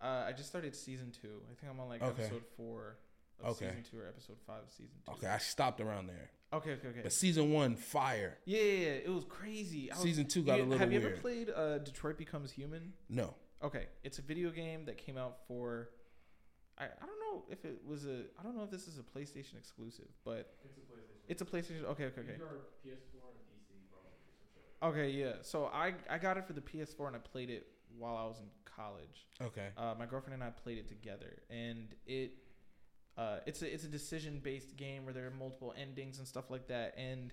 Uh, I just started season two. I think I'm on like Okay. episode four of Okay. season two or episode five of season two. Okay, I stopped around there. Okay. Okay. Okay. But season one, fire. Yeah, yeah, yeah, it was crazy. I was, Season two got you- a little Have you weird. ever played uh, Detroit Becomes Human? No. Okay, it's a video game that came out for. I, I don't know if it was a. I don't know if this is a PlayStation exclusive, but It's a PlayStation. it's a PlayStation. Okay, okay, okay. PS4 and PC, probably. some shit. Okay, yeah. So I I got it for the PS4 and I played it while I was in college. Okay. Uh, my girlfriend and I played it together, and it uh, it's a it's a decision based game where there are multiple endings and stuff like that. And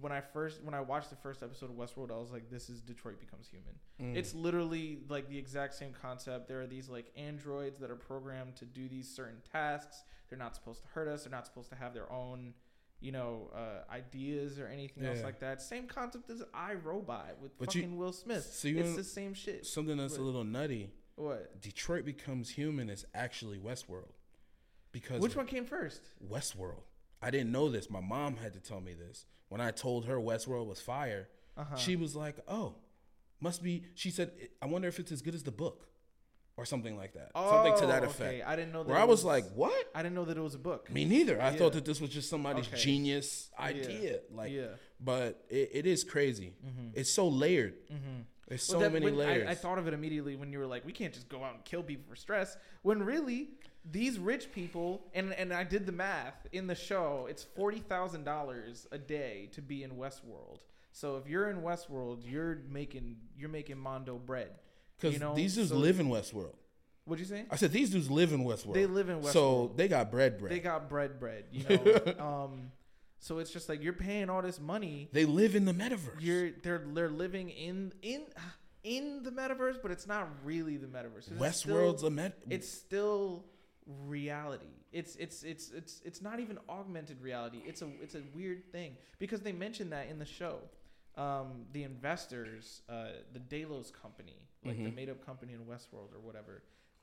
when I first when I watched the first episode of Westworld, I was like, this is Detroit Becomes Human. Mm. It's literally like the exact same concept. There are these like androids that are programmed to do these certain tasks. They're not supposed to hurt us. They're not supposed to have their own, you know, uh, ideas or anything else Yeah. like that. Same concept as I Robot with But you- fucking Will Smith. so you it's the same shit. something that's a little nutty. What? Detroit becomes human is actually Westworld. Because Which one came first? Westworld. I didn't know this. My mom had to tell me this. When I told her Westworld was fire, Uh-huh. she was like, "Oh, must be." She said, "I wonder if it's as good as the book, or something like that. something to that Oh, effect." okay. I didn't know that. Where I was like, "What?" I didn't know that it was a book. Me neither. I Yeah. thought that this was just somebody's Okay. genius idea. Like, yeah. but it, it is crazy. Mm-hmm. It's so layered. Mm-hmm. There's so many layers. I, I thought of it immediately when you were like, we can't just go out and kill people for stress. When really, these rich people, and, and I did the math in the show, it's $40,000 a day to be in Westworld. So if you're in Westworld, you're making you're making Mondo bread. Because you know, these dudes so- live in Westworld. What'd you say? I said these dudes live in Westworld. They live in Westworld. So they got bread, bread. They They, got bread bread, you know. um so it's just like you're paying all this money They live in the metaverse. you're they're they're living in in in the metaverse, but it's not really the metaverse. It's Westworld's still, a met. it's still reality. It's it's it's it's it's not even augmented reality. It's a it's a weird thing because they mentioned that in the show. Um, the investors, uh, the Delos company, like the Mhm. made up company in Westworld or whatever,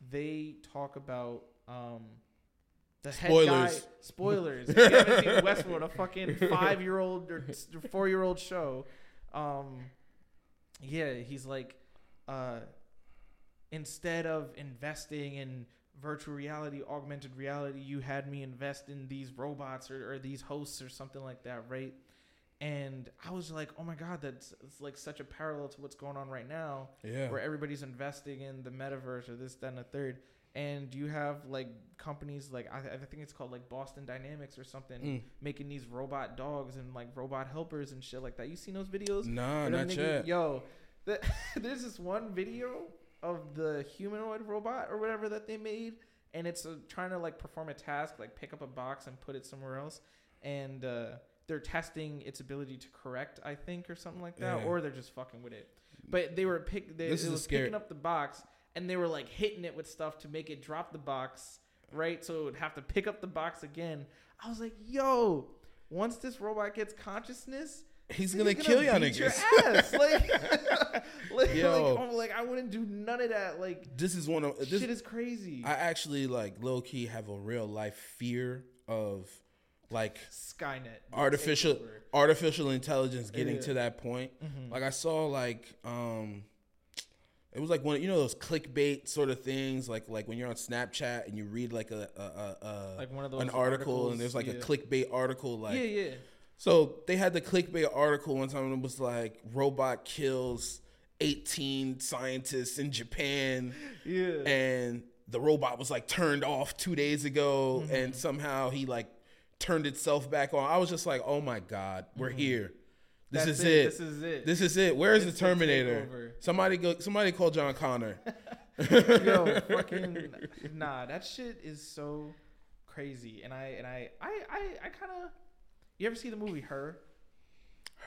they talk about um, the head guy. Spoilers. Spoilers. if you haven't seen Westworld, a fucking five year old or four year old show. Um, yeah, he's like, uh, instead of investing in virtual reality, augmented reality, you had me invest in these robots or, or these hosts or something like that, right? And I was like, oh my god, that's like such a parallel to what's going on right now yeah. where everybody's investing in the metaverse or this, that, and the third. And you have like companies like I, I think it's called like Boston Dynamics or something Mm. making these robot dogs and like robot helpers and shit like that. You seen those videos? Them not niggas- yet. Yo, the, there's this one video of the humanoid robot or whatever that they made, and it's uh, trying to like perform a task, like pick up a box and put it somewhere else, and uh, they're testing its ability to correct, I think, or something like that, Yeah. or they're just fucking with it. But they were pick. They, This it is was scary- picking up the box, and they were like hitting it with stuff to make it drop the box, right? So it would have to pick up the box again. I was like, yo, once this robot gets consciousness, He's nigga's gonna kill y'all your ass. Like, like, Yo. like, like, I wouldn't do none of that. Like, This is one of this. shit is crazy. I actually like low key have a real life fear of like Skynet. artificial artificial intelligence getting Yeah. to that point. Mhm. Like I saw like um it was like one you know those clickbait sort of things like like when you're on Snapchat and you read like a a, a, a Like one of those an article articles, and there's like a clickbait article like yeah, yeah. so they had the clickbait article one time and it was like robot kills 18 scientists in Japan Yeah. and the robot was like turned off two days ago Mm-hmm. and somehow he like turned itself back on i was just like oh my god we're here this. That's is it, This is it. this is it where is It's the the terminator takeover. somebody go somebody call john connor Yo, fucking nah. That shit is so crazy. And I and I I I, I kind of. You ever see the movie Her?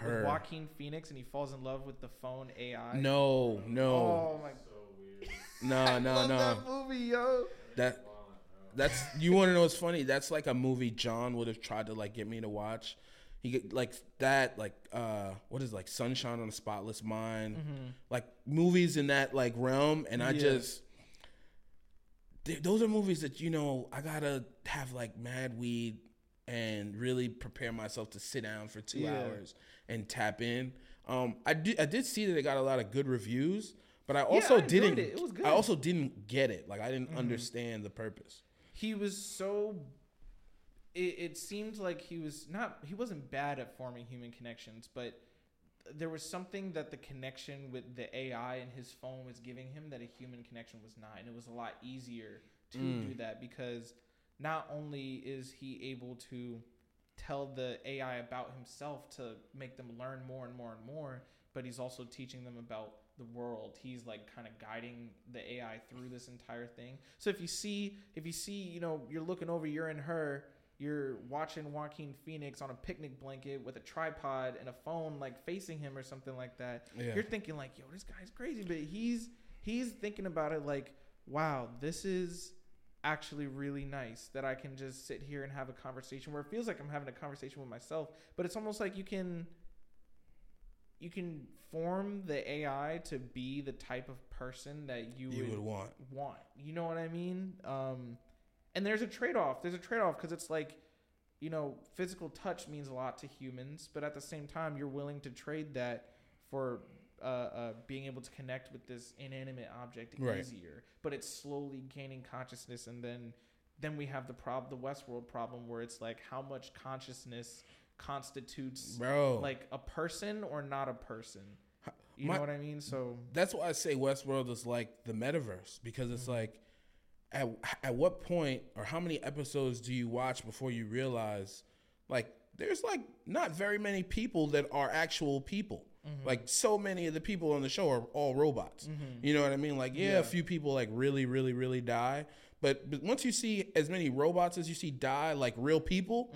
With her Joaquin Phoenix and he falls in love with the phone AI. no no Oh my. So weird. no no love no that movie, yo. that that's you want to know what's funny that's like a movie john would have tried to like get me to watch he get like that like uh what is it, like sunshine on a spotless mind like movies in that like realm and i Yeah. just th- those are movies that you know i gotta have like mad weed and really prepare myself to sit down for two Yeah. hours and tap in um i did i did see that it got a lot of good reviews but i also I didn't it. It was good. i also didn't get it like i didn't Mhm. understand the purpose He was so. It, it seemed like he was not. He wasn't bad at forming human connections, but there was something that the connection with the AI and his phone was giving him that a human connection was not, and it was a lot easier to Mm. do that because not only is he able to tell the AI about himself to make them learn more and more and more, but he's also teaching them about the world. He's like kind of guiding the AI through this entire thing. So if you see, if you see, you know, you're looking over, you're in her, you're watching Joaquin Phoenix on a picnic blanket with a tripod and a phone like facing him or something like that. Yeah. You're thinking like, yo, this guy's crazy, but he's he's thinking about it like, wow, this is actually really nice that I can just sit here and have a conversation where it feels like I'm having a conversation with myself, but it's almost like you can you can form the AI to be the type of person that you, you would, would want want. You know what I mean? Um, and there's a trade off. There's a trade off because it's like, you know, physical touch means a lot to humans, but at the same time, you're willing to trade that for uh, uh, being able to connect with this inanimate object Right. easier. But it's slowly gaining consciousness, and then then we have the prob the Westworld problem where it's like how much consciousness constitutes bro like a person or not a person. You My- know what I mean? So that's why I say Westworld is like the metaverse because it's Mm-hmm. like at at what point or how many episodes do you watch before you realize like there's like not very many people that are actual people. Mm-hmm. Like so many of the people on the show are all robots. You know what I mean? Like yeah, Yeah. a few people like really really really die, but, but once you see as many robots as you see die like real people,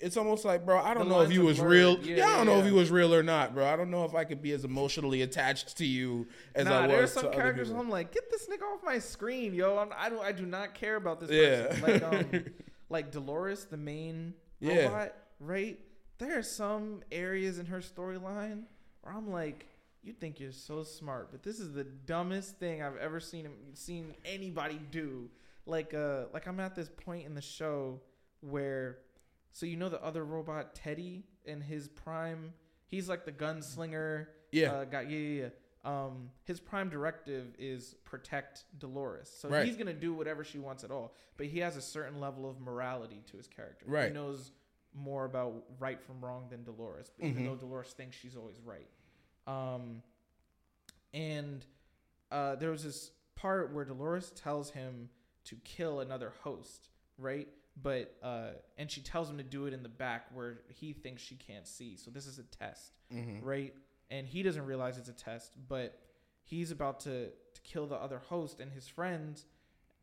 it's almost like, bro, I don't Mm-hmm. The know if you was blurred. real. Yeah, Yeah, I don't yeah, know if yeah. you was real or not, bro. I don't know if I could be as emotionally attached to you as nah, I was there's some characters. I'm like, get this nigga off my screen, yo. I'm, I don't, I do not care about this Yeah. person. Like, um, like Dolores, the main Yeah. robot, right? There are some areas in her storyline where I'm like, you think you're so smart, but this is the dumbest thing I've ever seen seen anybody do. Like, uh, like I'm at this point in the show where, so you know the other robot Teddy in his prime, he's like the gunslinger. Yeah. uh, guy. Yeah, yeah, yeah. Um, his prime directive is protect Dolores, so Right. he's gonna do whatever she wants at all. But he has a certain level of morality to his character. Right. He knows more about right from wrong than Dolores, even Mhm. though Dolores thinks she's always right. Um, and uh, there was this part where Dolores tells him to kill another host, right? But uh, and she tells him to do it in the back where he thinks she can't see. So this is a test, Mhm. right? And he doesn't realize it's a test, but he's about to, to kill the other host and his friends,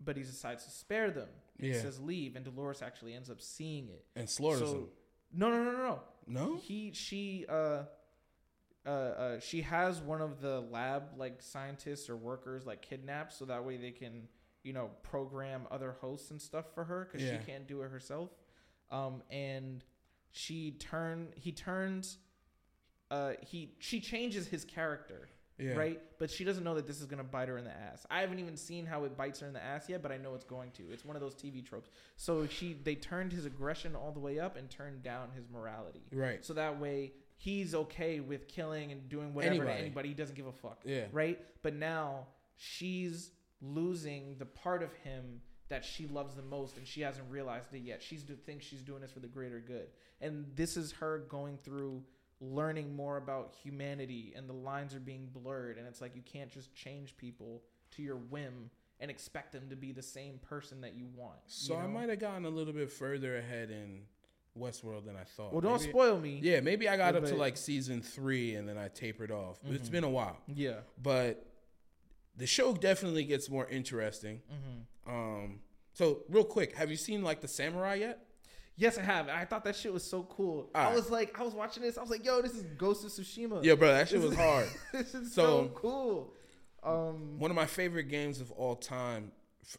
but he decides to spare them. He Yeah. says leave, and Dolores actually ends up seeing it. and slaughters So- him. No, no, no, no, no. No. He she uh uh, uh she has one of the lab like scientists or workers like kidnapped so that way they can you know program other hosts and stuff for her because Yeah. she can't do it herself. Um and she turn he turns uh he she changes his character Yeah. right? But she doesn't know that this is gonna bite her in the ass. I haven't even seen how it bites her in the ass yet, but I know it's going to. It's one of those TV tropes. So she they turned his aggression all the way up and turned down his morality. Right. So that way he's okay with killing and doing whatever Anybody. to anybody. He doesn't give a fuck. Yeah. Right? But now she's losing the part of him that she loves the most and she hasn't realized it yet. She's do thinks she's doing this for the greater good. And this is her going through learning more about humanity and the lines are being blurred and it's like you can't just change people to your whim and expect them to be the same person that you want. So you I might have gotten a little bit further ahead in Westworld than I thought. Well, don't Maybe- spoil me. Yeah, maybe I got Yeah, up to like season three and then I tapered off. But It's mm-hmm. been a while, Yeah. but the show definitely gets more interesting. hmm Um, so real quick, have you seen like the Samurai yet? Yes, I have. I thought that shit was so cool. I Alright. was like, I was watching this. I was like, yo, this is Ghost of Tsushima. Yeah, bro, that shit was hard. this is So- so, cool. Um, One of my favorite games of all time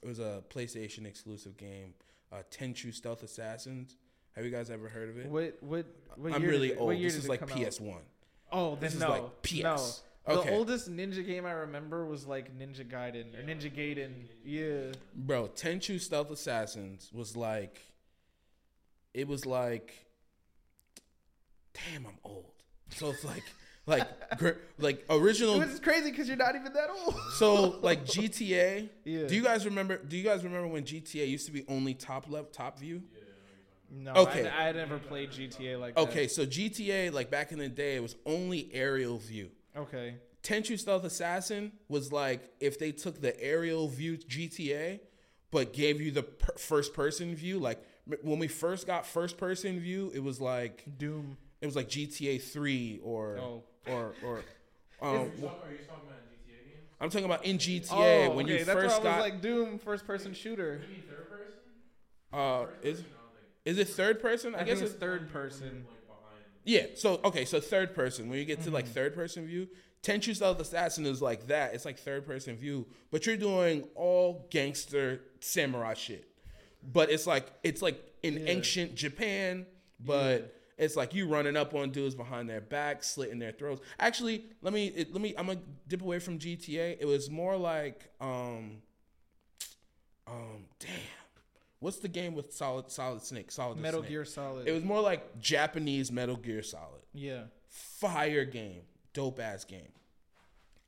was a PlayStation exclusive game, uh, Tenchu Stealth Assassins. Have you guys ever heard of it? what what what I'm year really old. This is like? PS1. Oh, then This is no, like PS. no. Okay. The oldest Ninja game I remember was like Ninja Gaiden or Ninja Gaiden. Yeah. Bro, Tenchu Stealth Assassins was like, it was like, damn, I'm old. So it's like, like, gr- like original. Which is crazy because you're not even that old. So like GTA. Yeah. Do you guys remember? Do you guys remember when GTA used to be only top left top view? No, Okay. I, I never played GTA like that. Okay, so GTA like back in the day, it was only aerial view. Okay. Tenchu Stealth Assassin was like if they took the aerial view GTA, but gave you the per- first person view. Like m- when we first got first person view, it was like Doom. it was like GTA Three or Oh. or or. Um, Are you talking, are you talking about GTA games? I'm talking about in GTA oh, when okay. you That's first I got. was like Doom, first person shooter. You mean third person? uh, First is person, I don't think. is it third person? I, I, guess think it's it's third When person. like behind. Yeah. So okay. So third person. When you get to like Mm-hmm. third person view, Tenchu Stealth Assassin is like that. It's like third person view, but you're doing all gangster samurai shit. But it's like it's like in Yeah. ancient Japan, but it's like you running up on dudes behind their back, slitting their throats. Actually, let me it, let me. I'm gonna dip away from GTA. It was more like um um damn. What's the game with Solid Solid Snake? Solid Metal Snake? Gear Solid. It was more like Japanese Metal Gear Solid. yeah. Fire game, dope ass game.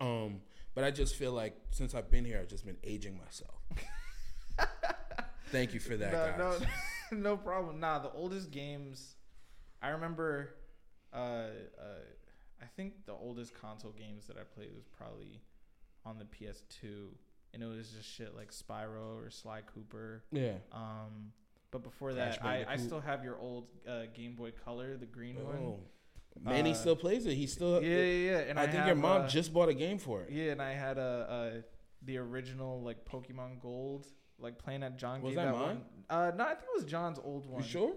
Um, but I just feel like since I've been here, I've just been aging myself. Thank you for that, no, guys. no, no problem. Nah, the oldest games, I remember. Uh, uh, I think the oldest console games that I played was probably on the PS2, and it was just shit like Spyro or Sly Cooper. Yeah. Um, but before Crash that, I, I still have your old uh, Game Boy Color, the green one. Oh. Manny Uh, still plays it. He still. Yeah, yeah, yeah. And I, I, think have, your mom uh, just bought a game for it. Yeah, and I had a, a the original like Pokemon Gold, like playing at John. Was gave that that mine? one. Uh, no, I think it was John's old one. You sure?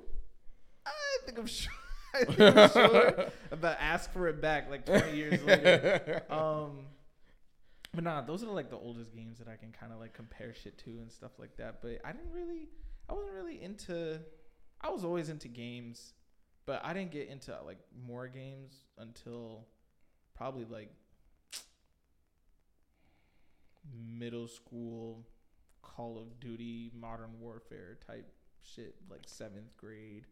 I think I'm sure. I think I'm sure. But ask for it back like 20 years later. Um, but nah, those are like the oldest games that I can kind of like compare shit to and stuff like that. But I didn't really, I wasn't really into. I was always into games, but I didn't get into like more games until probably like middle school Call of Duty Modern Warfare type shit, like seventh grade.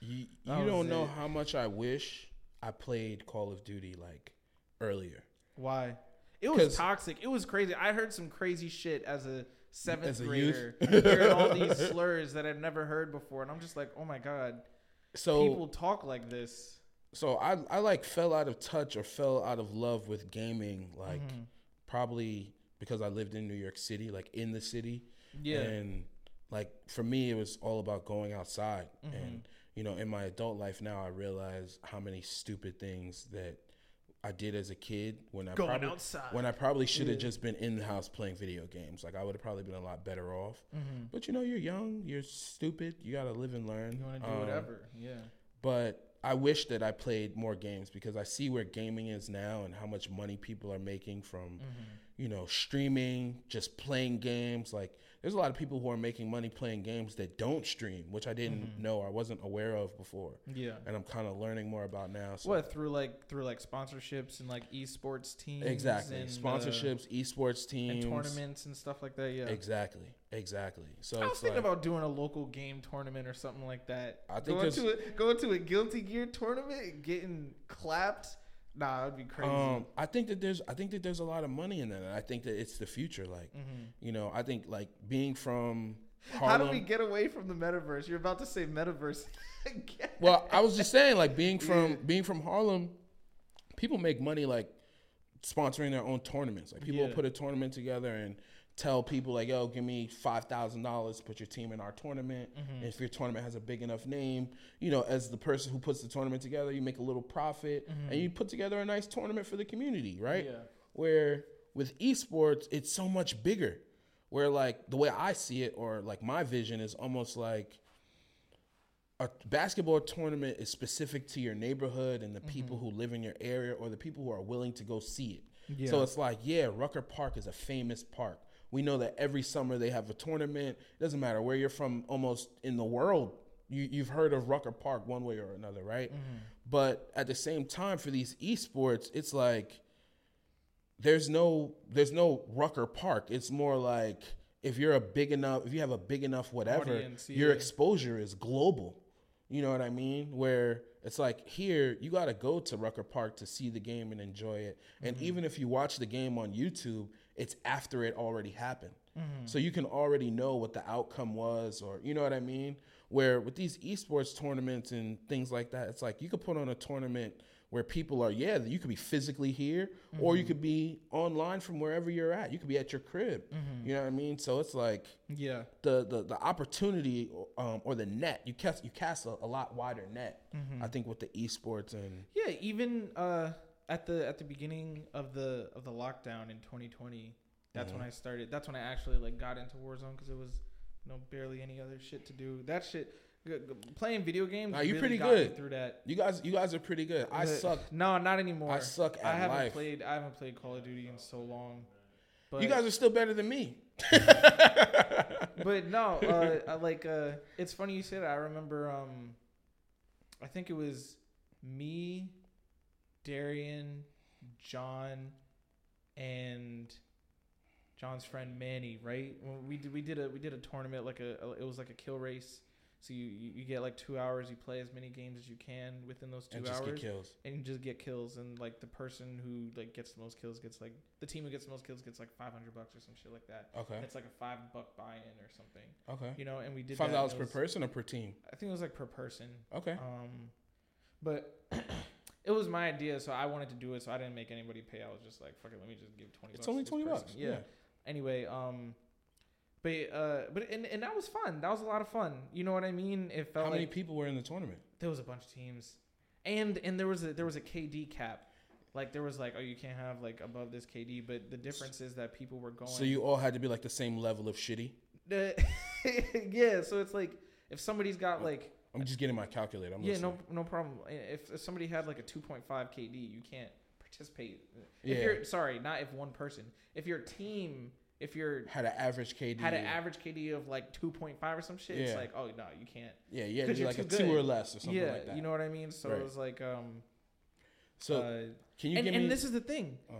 You, you don't know it. how much I wish I played Call of Duty like earlier. Why? It was toxic. It was crazy. I heard some crazy shit as a seventh As a grader, hearing all these slurs that I'd never heard before, and I'm just like, oh my god, So people talk like this. so I I like fell out of touch or fell out of love with gaming like Mhm. probably because I lived in New York City, like in the city. Yeah, And like for me, it was all about going outside. Mm-hmm. And you know, in my adult life now, I realize how many stupid things that I did as a kid when I Going probably, outside. when I probably should have Yeah. just been in the house playing video games. Like I would have probably been a lot better off. Mhm. But you know, you're young, you're stupid. You gotta live and learn. you want to do Um, whatever? Yeah, But I wish that I played more games because I see where gaming is now and how much money people are making from, you know, streaming, just playing games. Like, there's a lot of people who are making money playing games that don't stream, which I didn't know, I wasn't aware of before, Yeah. and I'm kind of learning more about now. So. What through like through like sponsorships and like esports teams, Exactly. and, uh, Sponsorships, esports teams. and tournaments and stuff like that. Yeah. Exactly. Exactly. So I was thinking like, about doing a local game tournament or something like that. I think going to a, going to a Guilty Gear tournament, getting clapped. Nah, that'd be crazy. um, I think that there's, I think that there's a lot of money in that, and I think that it's the future. Like, Mhm. you know, I think like being from Harlem, How do we get away from the metaverse? You're about to say metaverse again. well, I was just saying, like being from Yeah. being from Harlem, people make money like sponsoring their own tournaments. Like people Yeah. put a tournament together and tell people like, "Yo, give me five thousand dollars put your team in our tournament." Mm-hmm. If your tournament has a big enough name, you know, as the person who puts the tournament together, you make a little profit and you put together a nice tournament for the community, right? Mm-hmm. Yeah. Where with esports, it's so much bigger. Where like the way I see it, or like my vision is almost like a basketball tournament is specific to your neighborhood and the people who live in your area or the people who are willing to go see it. So it's like, yeah, Rucker Park is a famous park. We know that every summer they have a tournament. It doesn't matter where you're from, almost in the world, you, you've heard of Rucker Park one way or another, right? But at the same time, for these esports, it's like there's no there's no Rucker Park. It's more like if you're a big enough, if you have a big enough whatever, Audience, your exposure is global. You know what I mean? Where it's like here, you got to go to Rucker Park to see the game and enjoy it. And Mm-hmm. even if you watch the game on YouTube, it's after it already happened. Mm-hmm. So you can already know what the outcome was, or you know what I mean? Where with these esports tournaments and things like that, it's like you could put on a tournament where people are, yeah, you could be physically here, or Mm-hmm. you could be online from wherever you're at. You could be at your crib. Mm-hmm. You know what I mean? So it's like yeah. the the, the opportunity um, or the net you cast you cast a, a lot wider net. Mm-hmm. I think with the esports and Yeah, even uh, at the at the beginning of the of the lockdown in 2020, that's when I started. That's when I actually like got into Warzone because it was you know barely any other shit to do. That shit, g- g- playing video games. Nah, you really pretty good. through that. you guys you guys are pretty good. I The- suck. No, not anymore. I suck I haven't life. played. I haven't played Call of Duty in so long. But You guys are still better than me. but no, uh, I like uh, it's funny you say that. I remember, um, I think it was me, Darian, John, and John's friend Manny. Right? When we did we did a we did a tournament like a, a- it was like a kill race. So you, you you get like two hours. You play as many games as you can within those two and just hours get kills. and you just get kills and like the person who like gets the most kills gets like the team who gets the most kills gets like 500 bucks or some shit like that Okay. it's like a five buck buy-in or something Okay. you know and we did Five that, dollars per person or per team. i think it was like per person Okay. um but it was my idea so i wanted to do it so i didn't make anybody pay i was just like fuck it let me just give 20 It's only twenty person. bucks. yeah. anyway um but uh but and, and that was fun that was a lot of fun you know what i mean it felt How like many people were in the tournament? there was a bunch of teams, and and there was a there was a KD cap. Like there was like oh you can't have like above this KD, but the difference is that people were going. So you all had to be like the same level of shitty. Yeah, so it's like if somebody's got like I'm just getting my calculator. I'm yeah listening. no no problem. If, if somebody had like a 2.5 KD, you can't participate. If Yeah. you're sorry, not if one person. If your team, if you're Had an average KD. had an average KD of like 2.5 or some shit, it's like oh no you can't. Yeah, yeah, you're like a too two or less or something yeah, like that. you know what I mean. So Right. it was like um. so uh, can you and, give me? and this is the thing. oh.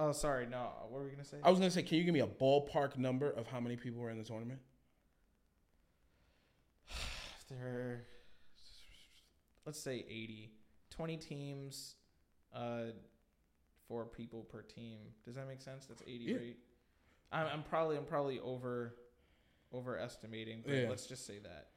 Oh, sorry. No, what were we gonna say? I was gonna say, can you give me a ballpark number of how many people were in the tournament? There, let's say 80. 20 teams, uh, four people per team. Does that make sense? That's 80, Yeah. right? I'm, I'm probably I'm probably over overestimating, but Yeah. let's just say that.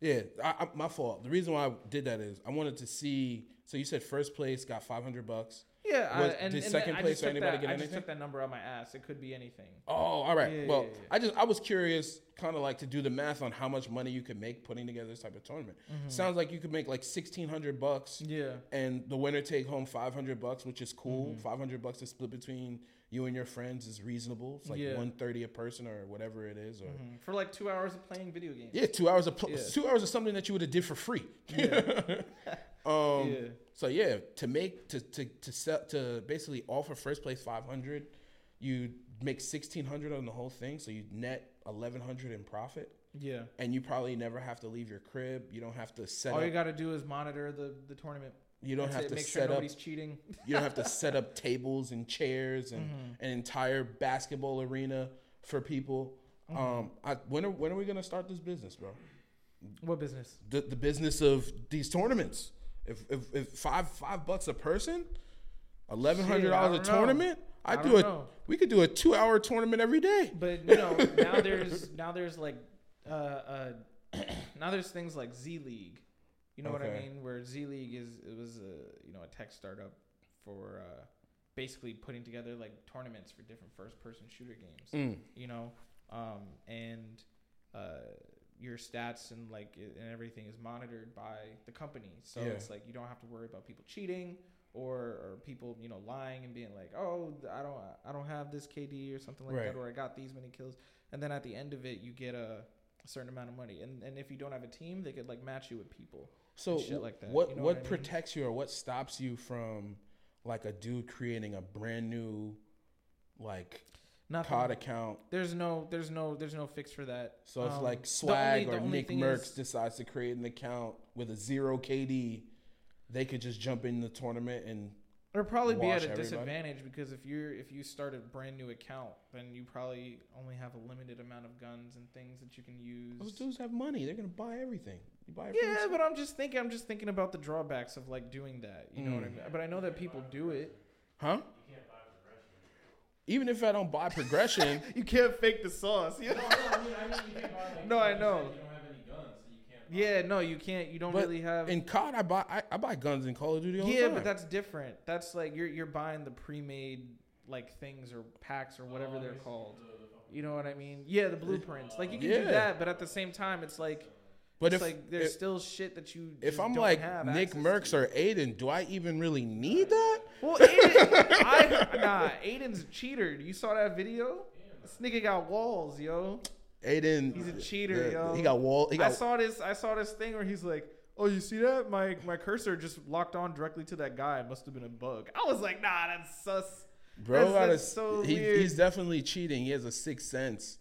Yeah, I, I, my fault. The reason why I did that is I wanted to see. So you said first place got 500 bucks. Yeah, I, Was- and, did and second I place or anybody that, get I just took that number out my ass. It could be anything. Oh, all right. Yeah, well, yeah, yeah. I just I was curious, kind of like to do the math on how much money you could make putting together this type of tournament. Mm-hmm. Sounds like you could make like 1600 bucks, Yeah. and the winner take home 500 bucks, which is cool. Mm-hmm. 500 bucks to split between you and your friends is reasonable. It's like Yeah. 130 a person or whatever it is, or. Mhm. For like two hours of playing video games. Yeah, two hours of pl- two hours of something that you would have did for free. Yeah. Um, Yeah. So yeah, to make to to to sell to basically offer first place five hundred, you make sixteen hundred on the whole thing. So you net eleven hundred in profit, Yeah. and you probably never have to leave your crib. You don't have to set All up. you got to do is monitor the the tournament. you don't That's have it. to make sure set up. nobody's cheating. You don't have to set up tables and chairs and Mm-hmm. an entire basketball arena for people. Mm-hmm. Um, I, when are when are we gonna start this business, bro? What business? The the business of these tournaments. If if, if five five bucks a person, eleven hundred dollars a tournament, I, I do a know. we could do a two hour tournament every day. But you know, now there's now there's like uh uh now there's things like Z League. You know what I mean? Where Z League is it was a you know a tech startup for uh basically putting together like tournaments for different first person shooter games. Mm. You know, um and uh your stats and like and everything is monitored by the company. So Yeah. it's like you don't have to worry about people cheating or or people you know lying and being like, oh, I don't I don't have this KD or something like Right. that, or I got these many kills. And then at the end of it, you get a, a certain amount of money. And and if you don't have a team, they could like match you with people. So shit like that, what you know what, what I mean? protects you or what stops you from like a dude creating a brand new like Nothing. COD account? There's no there's no there's no fix for that. So if Um, like Swagg only- or Nick thing Mercs is- decides to create an account with a zero KD, they could just jump in the tournament and It'll probably be at a everybody. disadvantage because if you're if you start a brand new account, then you probably only have a limited amount of guns and things that you can use. those dudes have money. They're gonna buy everything. You buy everything. Yeah, but I'm just thinking. I'm just thinking about the drawbacks of like doing that. You know what I Mm. mean? But I know that people do it. huh? Even if I don't buy progression, You can't fake the sauce. No, no, I mean, I mean, you can't buy like. No, I know. You don't have any guns, so you can't. Buy Yeah. No, you can't. You don't But really have. in COD, I buy I, I buy guns in Call of Duty. All the Yeah, time. but that's different. That's like you're you're buying the pre-made like things or packs or whatever Oh, they're called. The- the You know what I mean? Yeah, the blueprints. Like you can Yeah. do that, but at the same time, it's like but it's if like there's if, still shit that you. if I'm don't like have Nick access Mercs to. or Aydan, do I even really need that? Well, Aydan, I, nah, Aydan's a cheater. You saw that video? This nigga got walls, yo. Aydan, He's a cheater, the- yo. He got wall. He I saw this. I saw this thing where he's like, "Oh, you see that? My my cursor just locked on directly to that guy. It must have been a bug." I was like, "Nah, that's sus." bro. that's- got a- so he- weird. He's definitely cheating. He has a sixth sense.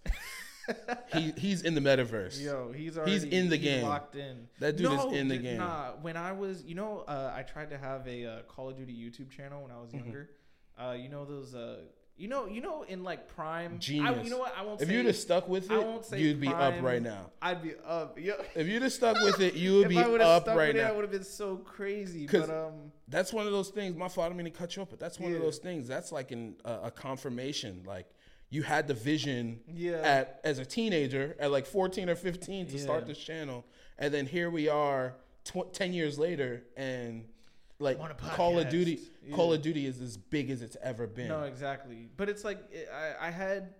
he he's in the metaverse. Yo, he's He's already in the he's game. locked in. That dude is in the game. Nah, when I was, you know, uh, I tried to have a uh, Call of Duty YouTube channel when I was Mhm. younger. Uh, you know those, uh, you know, you know, in like Prime. I, Genius. you know what? I won't. If say, you'd have stuck with I it, won't say you'd be up right now. I'd be up. Yo, If you'd have stuck with it, you would be I up right with it, I now. would have been so crazy. But um, That's one of those things. My fault. I mean to cut you up, but that's one of those things. That's like an, a, a confirmation. Like you had the vision yeah, at as a teenager at like 14 or 15 to start this channel. And then here we are tw- 10 years later and like call of duty call of duty is as big as it's ever been. No, exactly. But it's like I, I had,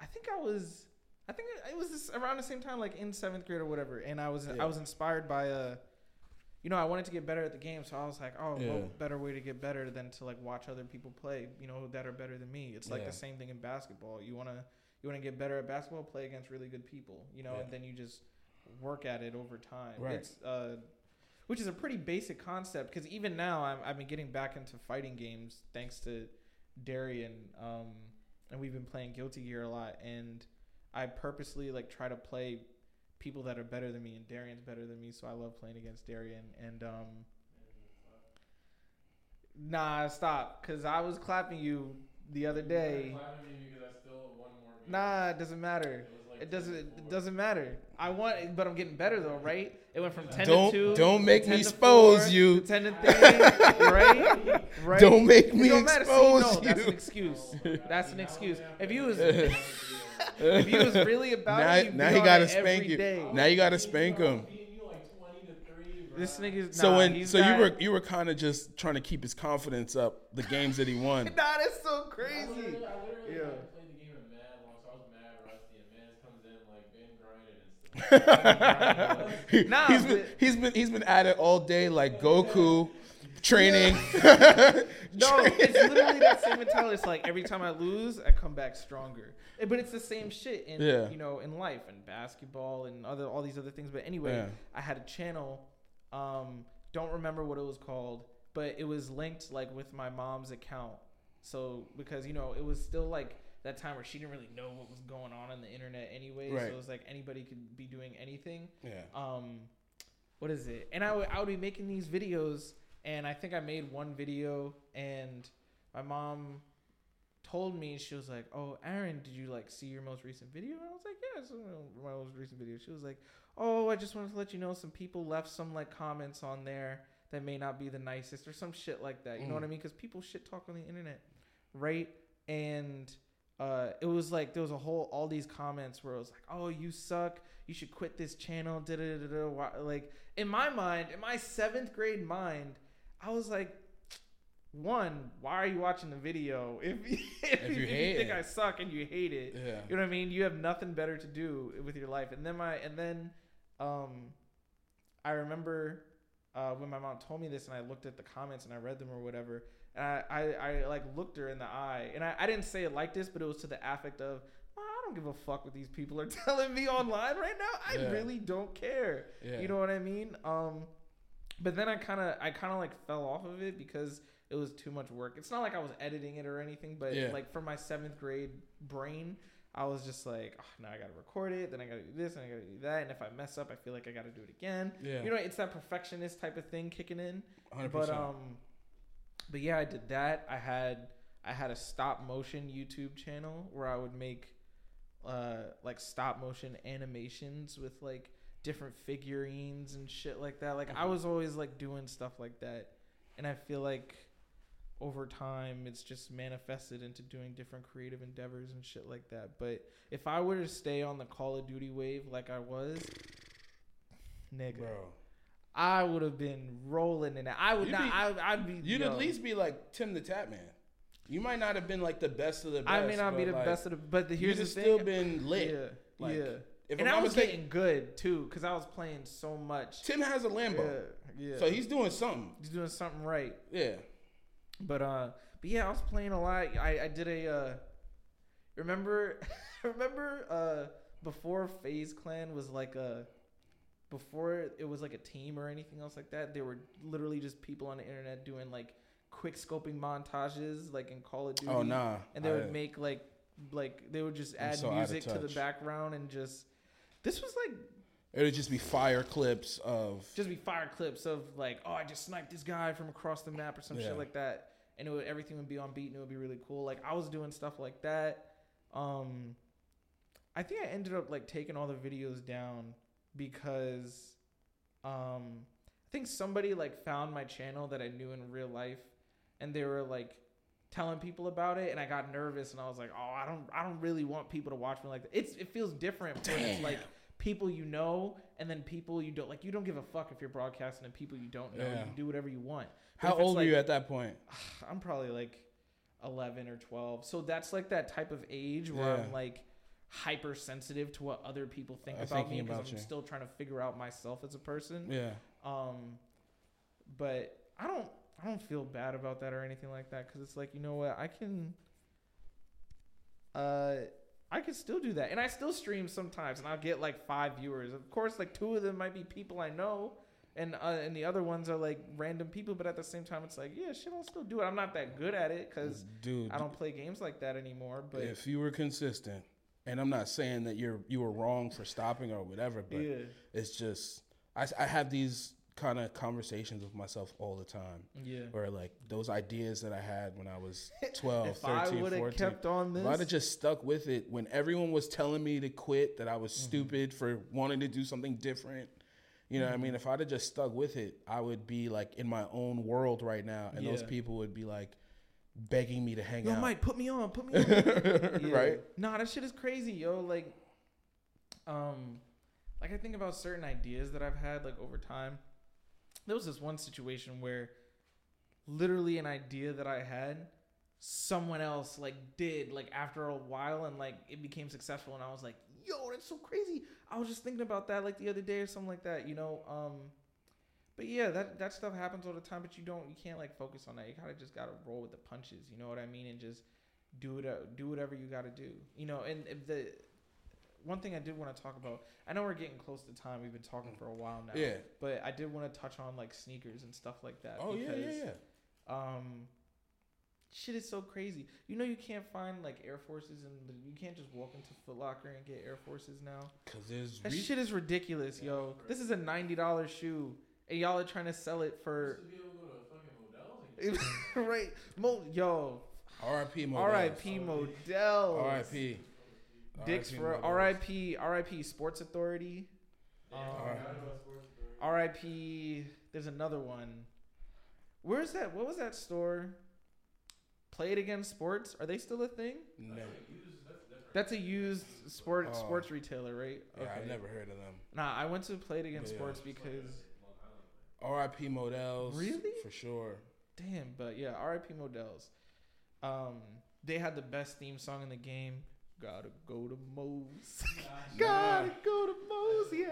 I think I was, I think it was this, around the same time, like in seventh grade or whatever, and I was Yeah. I was inspired by a, you know, I wanted to get better at the game, so I was like, oh, Yeah. what better way to get better than to like watch other people play, you know, that are better than me. It's like Yeah. the same thing in basketball. You wanna you wanna get better at basketball, play against really good people, you know, Yeah. and then you just work at it over time. Right. It's uh which is a pretty basic concept because even now I'm, I've been getting back into fighting games thanks to Darian, um, and we've been playing Guilty Gear a lot. And I purposely like try to play people that are better than me, and Darian's better than me, so I love playing against Darian. And um, nah, stop, because I was clapping you the other day. Clapping me because I still won more. Nah, it doesn't matter. It like It doesn't. It doesn't matter. I want, but I'm getting better though, right? It went from ten Don't- to two. don't make me expose four, you. to Ten to three, right? Right. Don't make It me don't matter. See, expose no, That's you. an excuse. That's an excuse. If you was, if if you was really about now, it, now he gotta spank every you day. now you gotta spank him Beating you like 20 to 3, bro. This nigga's so when he's so you were you were kind of just trying to keep his confidence up the games that he won Nah, that's so I crazy. literally, I literally Yeah. like, played the game mad long, so I was mad rusty, and Mans comes in like been grinding and stuff. Nah, he's been he's been he's been at it all day like Goku training. No, it's literally that same mentality. It's like every time I lose, I come back stronger. Eh, But it's the same shit in Yeah. you know in life and basketball and other all these other things. But anyway, Yeah. I had a channel um, don't remember what it was called, but it was linked like with my mom's account. So because you know it was still like that time where she didn't really know what was going on in the internet anyway. Right. So it was like anybody could be doing anything. Yeah. Um, what is it? And I would I would be making these videos, and I think I made one video, and my mom told me she was like, "Oh, Aaron, did you like see your most recent video?" And I was like, "Yeah, it's my most recent video." She was like, "Oh, I just wanted to let you know some people left some like comments on there that may not be the nicest or some shit like that. You know Mm. what I mean? Because people shit talk on the internet, right? And uh, it was like there was a whole all these comments where it was like, "Oh, you suck. You should quit this channel." Da da da da. Like in my mind, in my seventh grade mind, I was like, one, why are you watching the video if if, If you you think it. I suck and you hate it? Yeah. You know what I mean? You have nothing better to do with your life. And then my and then um I remember uh, when my mom told me this and I looked at the comments and I read them or whatever. And I, I, I like looked her in the eye and I, I didn't say it like this, but it was to the affect of I don't give a fuck what these people are telling me online right now. I Yeah. really don't care. Yeah. You know what I mean? Um but then I kind of I kind of like fell off of it because it was too much work. It's not like I was editing it or anything, but Yeah. like for my seventh grade brain, I was just like, oh, now I got to record it, then I got to do this, and I got to do that, and if I mess up, I feel like I got to do it again. Yeah. You know, it's that perfectionist type of thing kicking in. 100%. But um, but yeah, I did that. I had I had a stop motion YouTube channel where I would make uh like stop motion animations with like different figurines and shit like that. Like I Mhm. was always like doing stuff like that, and I feel like over time it's just manifested into doing different creative endeavors and shit like that. But if I were to stay on the Call of Duty wave like I was, nigga, Bro. I would have been rolling in it. I would You'd not. be- I, I'd be. You'd yo. at least be like TimTheTatman. You might not have been like the best of the best. I may not be the like, best of the, but the, here's the thing. still been lit. Yeah, Like, yeah. If and I'm I was mistaken, getting good too, because I was playing so much. Tim has a Lambo, Yeah, yeah. so he's doing something. he's doing something right. Yeah. But uh, but yeah, I was playing a lot. I I did a uh, remember remember uh before FaZe Clan was like a before it was like a team or anything else like that. They were literally just people on the internet doing like quick scoping montages, like in Call of Duty. Oh nah. and they I- would make like like they would just add so music to the background and just this was like It would just be fire clips of. just be fire clips of like oh I just sniped this guy from across the map or some Yeah. shit like that and it would, everything would be on beat and it would be really cool like I was doing stuff like that um I think I ended up like taking all the videos down because um I think somebody like found my channel that I knew in real life and they were like telling people about it and I got nervous and I was like, "Oh, I don't I don't really want people to watch me like that." It's it feels different when it's like people you know and then people you don't like you don't give a fuck if you're broadcasting and people you don't know. Yeah. You can do whatever you want. But How old were like- you at that point? I'm probably like 11 or 12. So that's like that type of age where Yeah. I'm like hypersensitive to what other people think Are about me because I'm you. still trying to figure out myself as a person. Yeah. Um, but I don't I don't feel bad about that or anything like that because it's like you know what I can. Uh, I can still do that, and I still stream sometimes, and I'll get like five viewers. Of course, like two of them might be people I know, and uh, and the other ones are like random people. But at the same time, it's like yeah, shit, I'll still do it. I'm not that good at it because Dude, I don't play games like that anymore. But if you were consistent, and I'm not saying that you're you were wrong for stopping or whatever, but yeah, it's just I, I have these kind of conversations with myself all the time yeah. where like those ideas that I had when I was 12, if I 13, would have 14 kept on if I'd have just stuck with it when everyone was telling me to quit, that I was Mm-hmm. stupid for wanting to do something different. You know what I Mm-hmm. mean? If I'd have just stuck with it, I would be like in my own world right now. And those people would be like begging me to hang yo, out. Mike, put me on, put me on. Yeah. Right? Nah, that shit is crazy, yo. Like, um, like I think about certain ideas that I've had like over time. There was this one situation where, literally, an idea that I had, someone else like did like after a while, and like it became successful, and I was like, yo, that's so crazy. I was just thinking about that like the other day or something like that, you know. Um, but yeah, that that stuff happens all the time. But you don't, you can't like focus on that. You kind of just gotta roll with the punches. You know what I mean? And just do it. Uh, do whatever you gotta do. You know. And if the one thing I did want to talk about. I know we're getting close to time. We've been talking for a while now. Yeah. But I did want to touch on like sneakers and stuff like that. Oh yeah, yeah, yeah. Um, shit is so crazy. You know, you can't find like Air Forces and you can't just walk into Foot Locker and get Air Forces now. Cause there's That re- shit is ridiculous, yo. This is a ninety dollar shoe, and y'all are trying to sell it for Used to be able to go to fucking Modell's and right, Mo, yo. R.I.P. Modell's. R.I.P. Modell. R.I.p. Dicks for Modell's. R.I.P. R.I.P. Sports Authority. Yeah, Um, I forgot about Sports Authority. R.I.P. There's another one. Where's that? What was that store? Play it again sports. Are they still a thing? No. That's a used- that's different. That's a used sport Oh. sports retailer, right? Yeah, I've never heard of them. Nah, I went to Play It Again Yeah. Sports because R.I.P. Modell's. Really? For sure. damn, but yeah, R.I.P. Modell's. Um, they had the best theme song in the game. Gotta go to Moe's. Gotta go to Moe's. Yeah,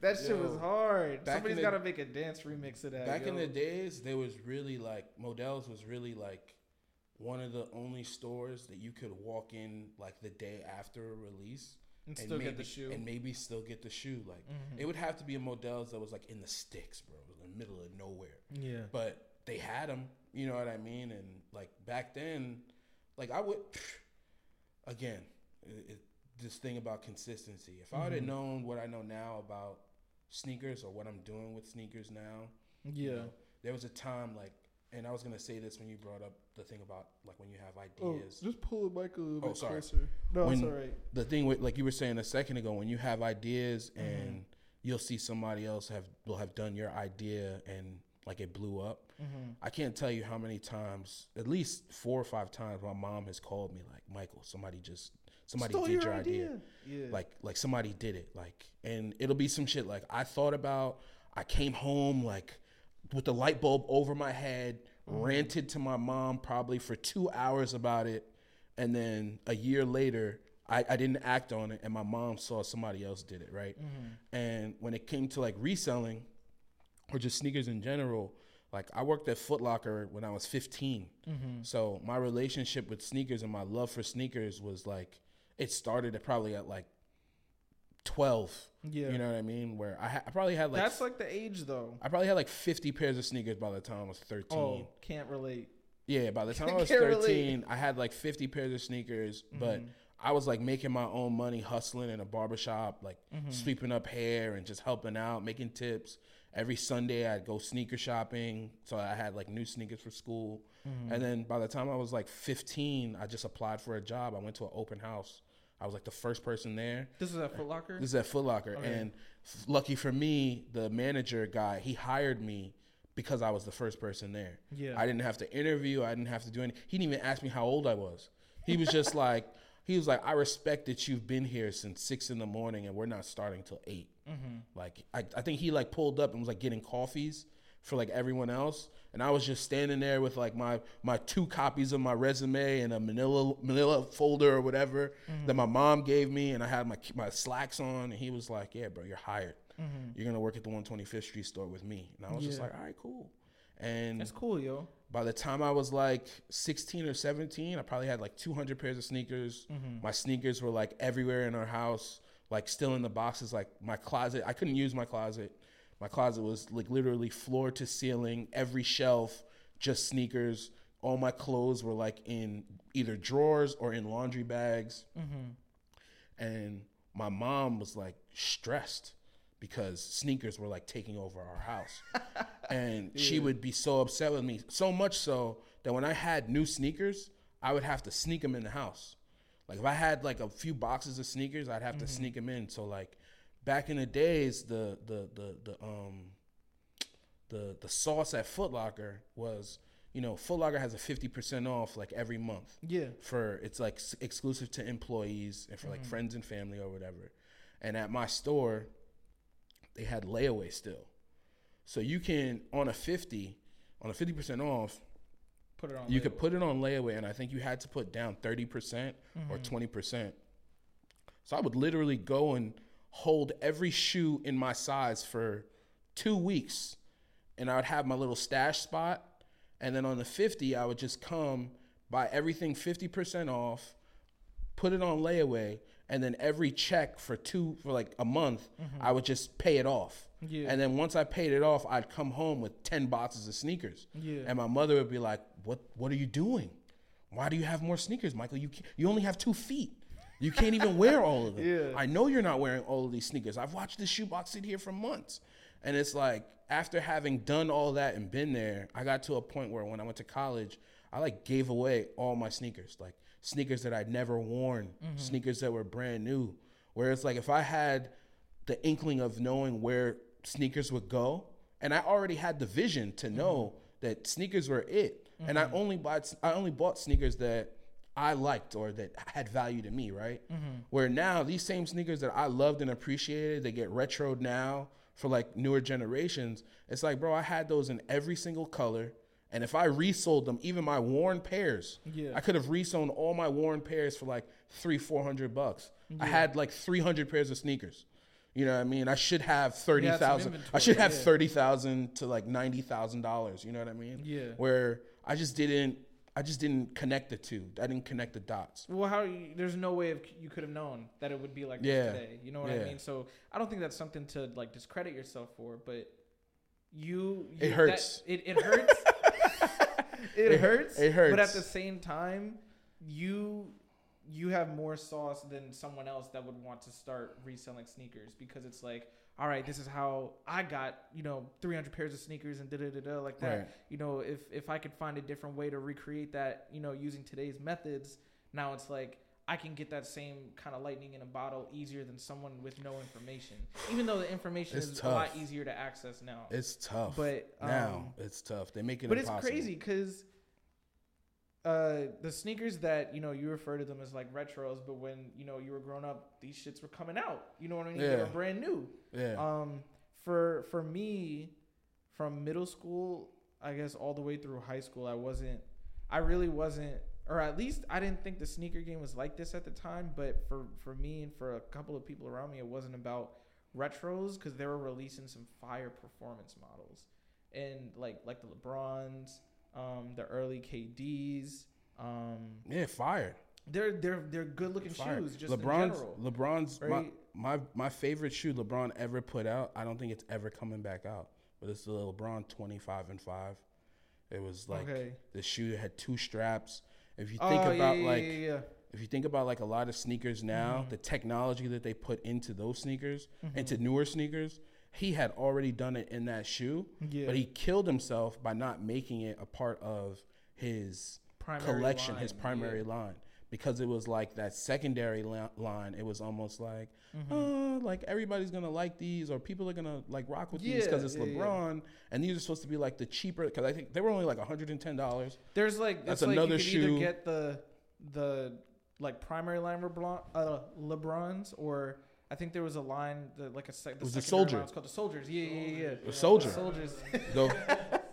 that shit was hard. Somebody's the- got to make a dance remix of that. Back in the days, there was really like Modell's was really like one of the only stores that you could walk in like the day after a release and still maybe, get the shoe. and maybe still get the shoe. Like Mhm. it would have to be a Modell's that was like in the sticks, bro, in the middle of nowhere. yeah. But they had them, you know what I mean? And like back then, like I would, again, it, this thing about consistency. If I would have Mhm. known what I know now about sneakers or what I'm doing with sneakers now, you Yeah. know, there was a time like, and I was gonna say this when you brought up the thing about like when you have Oh, ideas. just pull the mic a little Oh, bit sorry. closer. No, it's all right. the thing with like you were saying a second ago, when you have ideas Mm-hmm. and you'll see somebody else have will have done your idea and like it blew up. Mm-hmm. I can't tell you how many times, at least four or five times, my mom has called me like, Michael, somebody just somebody Stole did your your idea. idea. Yeah. Like like somebody did it. Like and it'll be some shit like I thought about. I came home like with the light bulb over my head, Mm-hmm. ranted to my mom probably for two hours about it, and then a year later. I, I didn't act on it, and my mom saw somebody else did it, right? Mm-hmm. And when it came to like reselling, or just sneakers in general. Like I worked at Foot Locker when I was 15. Mm-hmm. So my relationship with sneakers and my love for sneakers was like it started at probably at like 12. yeah. You know what I mean? Where I, ha- I probably had like That's like the age though. I probably had like 50 pairs of sneakers by the time I was 13. Oh, can't relate. Yeah, by the time I was Can't relate. 13, I had like 50 pairs of sneakers, but Mhm. I was like making my own money hustling in a barbershop, like Mhm. sweeping up hair and just helping out, making tips. Every Sunday I'd go sneaker shopping. So I had like new sneakers for school. Mhm. And then by the time I was like 15, I just applied for a job. I went to an open house. I was like the first person there. This is at Foot Locker. This is at Foot Locker. Okay. And f- lucky for me, the manager guy, he hired me because I was the first person there. yeah. I didn't have to interview. I didn't have to do anything. He didn't even ask me how old I was. He was just like, he was like, I respect that you've been here since six in the morning and we're not starting till eight. mm-hmm. Like, I, I think he like pulled up and was like getting coffees for like everyone else. And I was just standing there with like my my two copies of my resume and a manila manila folder or whatever Mm-hmm. that my mom gave me. And I had my my slacks on. And he was like, Yeah, bro, you're hired. Mm-hmm. You're gonna work at the 125th Street store with me. And I was just like, All right, cool. And That's cool, yo. by the time I was like 16 or 17, I probably had like 200 pairs of sneakers. Mm-hmm. My sneakers were like everywhere in our house, like still in the boxes. Like my closet, I couldn't use my closet. My closet was like literally floor to ceiling, every shelf, just sneakers. All my clothes were like in either drawers or in laundry bags. Mm-hmm. And my mom was like stressed because sneakers were like taking over our house. and she would be so upset with me, so much so that when I had new sneakers, I would have to sneak them in the house. Like if I had like a few boxes of sneakers, I'd have to sneak them in. So like back in the days, the the the the um the the sauce at Foot Locker was, you know, Foot Locker has a fifty percent off like every month Yeah. for it's like s- exclusive to employees and for like friends and family or whatever. And at my store, they had layaway still. So you can on a 50, on a 50% off, Put it on. you label. could put it on layaway and I think you had to put down 30% or 20%. So I would literally go and hold every shoe in my size for 2 weeks and I would have my little stash spot and then on the 50 I would just come buy everything 50% off, put it on layaway and then every check for two for like a month, Mm-hmm. I would just pay it off. Yeah. And then once I paid it off, I'd come home with ten boxes of sneakers. Yeah. And my mother would be like, "What? What are you doing? Why do you have more sneakers, Michael? You you only have two feet. You can't even wear all of them. Yeah. I know you're not wearing all of these sneakers. I've watched this shoebox sit here for months, and it's like after having done all that and been there, I got to a point where when I went to college, I like gave away all my sneakers, like sneakers that I'd never worn, mm-hmm. sneakers that were brand new. Where it's like if I had the inkling of knowing where sneakers would go, and I already had the vision to mm-hmm. know that sneakers were it, and I mm-hmm. only bought I only bought sneakers that I liked or that had value to me, right? Where now these same sneakers that I loved and appreciated, they get retroed now for like newer generations. It's like, bro, I had those in every single color. And if I resold them, even my worn pairs, Yeah. I could have resold all my worn pairs for like three, four hundred bucks. I had like three hundred pairs of sneakers. You know what I mean? I should have thirty thousand. I should have yeah. thirty thousand to like ninety thousand dollars. You know what I mean? Yeah. Where I just didn't, I just didn't connect the two. I didn't connect the dots. Well, how you, there's no way of you could have known that it would be like Yeah. this today. You know what I mean? So I don't think that's something to like discredit yourself for, but you, It hurts. That, it, it hurts. it, It- hurts. it hurts. But at the same time, you you have more sauce than someone else that would want to start reselling sneakers because it's like, all right, this is how I got you know 300 pairs of sneakers and da da da da like that. Right. You know, if if I could find a different way to recreate that, you know, using today's methods, now it's like I can get that same kind of lightning in a bottle easier than someone with no information. Even though the information It's is a lot easier to access now. It's tough. But, now um, it's tough. They make it. but it's crazy because uh, the sneakers that you know you refer to them as like retros, but when you know you were growing up, these shits were coming out. You know what I mean? They were brand new. Yeah. Um, for for me, from middle school, I guess all the way through high school, I wasn't, I really wasn't, or at least I didn't think the sneaker game was like this at the time. But for for me and for a couple of people around me, it wasn't about retros because they were releasing some fire performance models, and like like the Lebrons, um, the early KDs. Um, yeah. Fire. they're they're they're good looking Fire. shoes. Just LeBron's general. LeBron's right? my, my my favorite shoe LeBron ever put out. I don't think it's ever coming back out. But it's the LeBron twenty five and five. It was like Okay. the shoe had two straps. If you think Oh, about yeah, like yeah, yeah. if you think about like a lot of sneakers now, Mm-hmm. the technology that they put into those sneakers, into newer sneakers, he had already done it in that shoe. Yeah. But he killed himself by not making it a part of his Primary collection, his primary yeah. line. Because it was like that secondary li- line, it was almost like, Mm-hmm. uh, like everybody's gonna like these, or people are gonna like rock with these because it's yeah, yeah. LeBron, and these are supposed to be like the cheaper. Because I think they were only like 110 dollars. There's like That's it's like another you could shoe. either get the the like primary line LeBron uh, LeBrons or I think there was a line that like a sec, the was the Soldier. It's called the soldiers. Yeah, yeah, yeah. yeah. The Soldier. The soldiers. Though,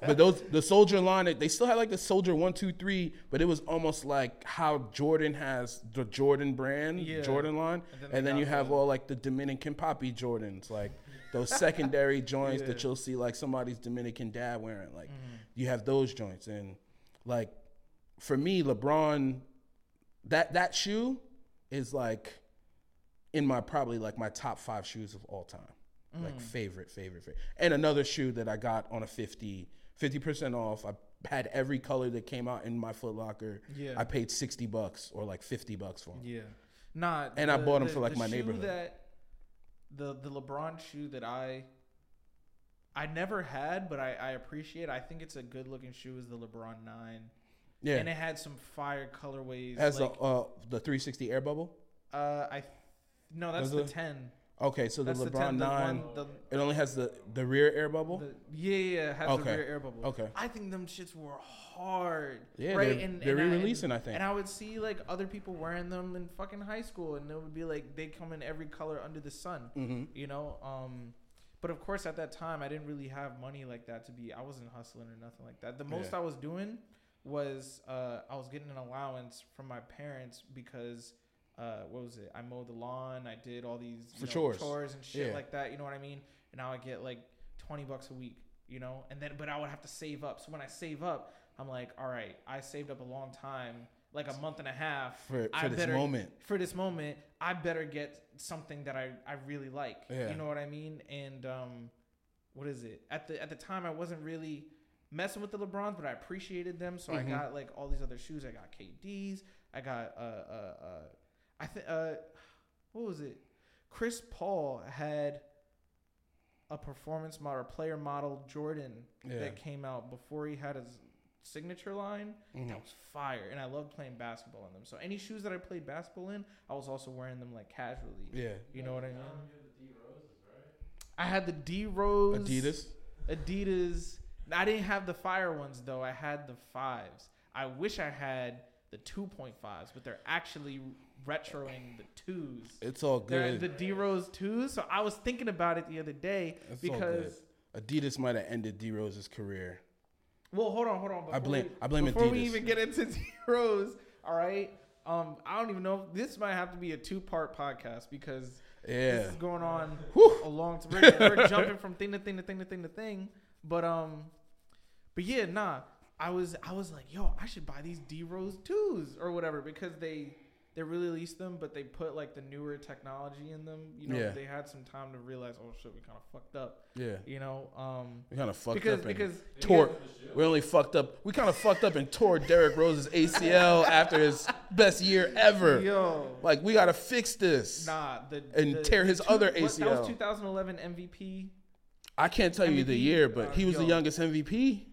but those the soldier line, they still had like the soldier one two three, but it was almost like how Jordan has the Jordan brand, Yeah. Jordan line, And then and then, you have the- all like the Dominican Poppy Jordans, like those secondary joints that Yeah. Mm-hmm. you'll see like somebody's Dominican dad wearing. Like you have those joints, and like for me, LeBron, that that shoe is like in my probably like my top five shoes of all time. Mm. Like favorite, favorite, favorite. And another shoe that I got on a 50, 50% off. I had every color that came out in my Foot Locker. Yeah. I paid 60 bucks or like 50 bucks for them. Yeah. Nah. And I bought them the- for, like, the my shoe neighborhood. That the the LeBron shoe that I I never had, but I, I appreciate. I think it's a good looking shoe. Is the LeBron Nine, Yeah. and it had some fire colorways. Has like, the uh, the 360 air bubble. uh, I no, that's the ten. Okay, so the That's the LeBron 10. The 9, one, the, it only has the, the rear air bubble. the, yeah, yeah, it has Okay. the rear air bubble. Okay. I think them shits were hard. Yeah, right? they're- they're I- re-releasing, I think. And I would see like other people wearing them in fucking high school, and it would be like they come in every color under the sun. mm-hmm. You know. Um, but of course, at that time, I didn't really have money like that to be. I wasn't hustling or nothing like that. The most Yeah. I was doing was uh, I was getting an allowance from my parents because uh, what was it? I mowed the lawn. I did all these know, chores. chores and shit Yeah. like that. You know what I mean? And now I get like twenty bucks a week. You know, and then but I would have to save up. So when I save up, I'm like, all right, I saved up a long time. like a month and a half For- for this better- moment. For this moment, I better get something that I, I really like. Yeah. You know what I mean? And um, what is it? At the at the time, I wasn't really messing with the LeBrons, but I appreciated them. So Mhm. I got like all these other shoes. I got KD's. I got uh uh uh, I think uh, what was it? Chris Paul had a performance model, player model Jordan Yeah. that came out before he had his signature line. Mhm. That was fire, and I loved playing basketball in them. So any shoes that I played basketball in, I was also wearing them like casually. Yeah. You know what I mean? Now you the D Roses, right? I had the D Rose Adidas. Adidas. I didn't have the fire ones though. I had the fives. I wish I had the 2.5s, but they're actually retroing the twos. It's all They're good. the D Rose twos. So I was thinking about it the other day It's because. Adidas might have ended D Rose's career. Well, hold on, hold on. I blame- we- I blame Before we Adidas. even get into D Rose, all right. Um, I don't even know. This might have to be a two-part podcast because Yeah. this is going on Whew. a long time. We're, we're jumping from thing to thing to thing to thing to thing. But um, but yeah, nah. I was I was like, yo, I should buy these D Rose twos or whatever because they they released them, but they put like the newer technology in them. You know, Yeah. they had some time to realize, oh shit, we kind of fucked up. Yeah. You know, um, We kind of fucked because up. and because tore. We only fucked up. We kind of fucked up and tore Derrick Rose's ACL after his best year ever. yo, Like we gotta fix this. Nah, the And the- tear the his other what- That ACL. was 2011 MVP. I can't tell you the year, but he uh, was the youngest MVP.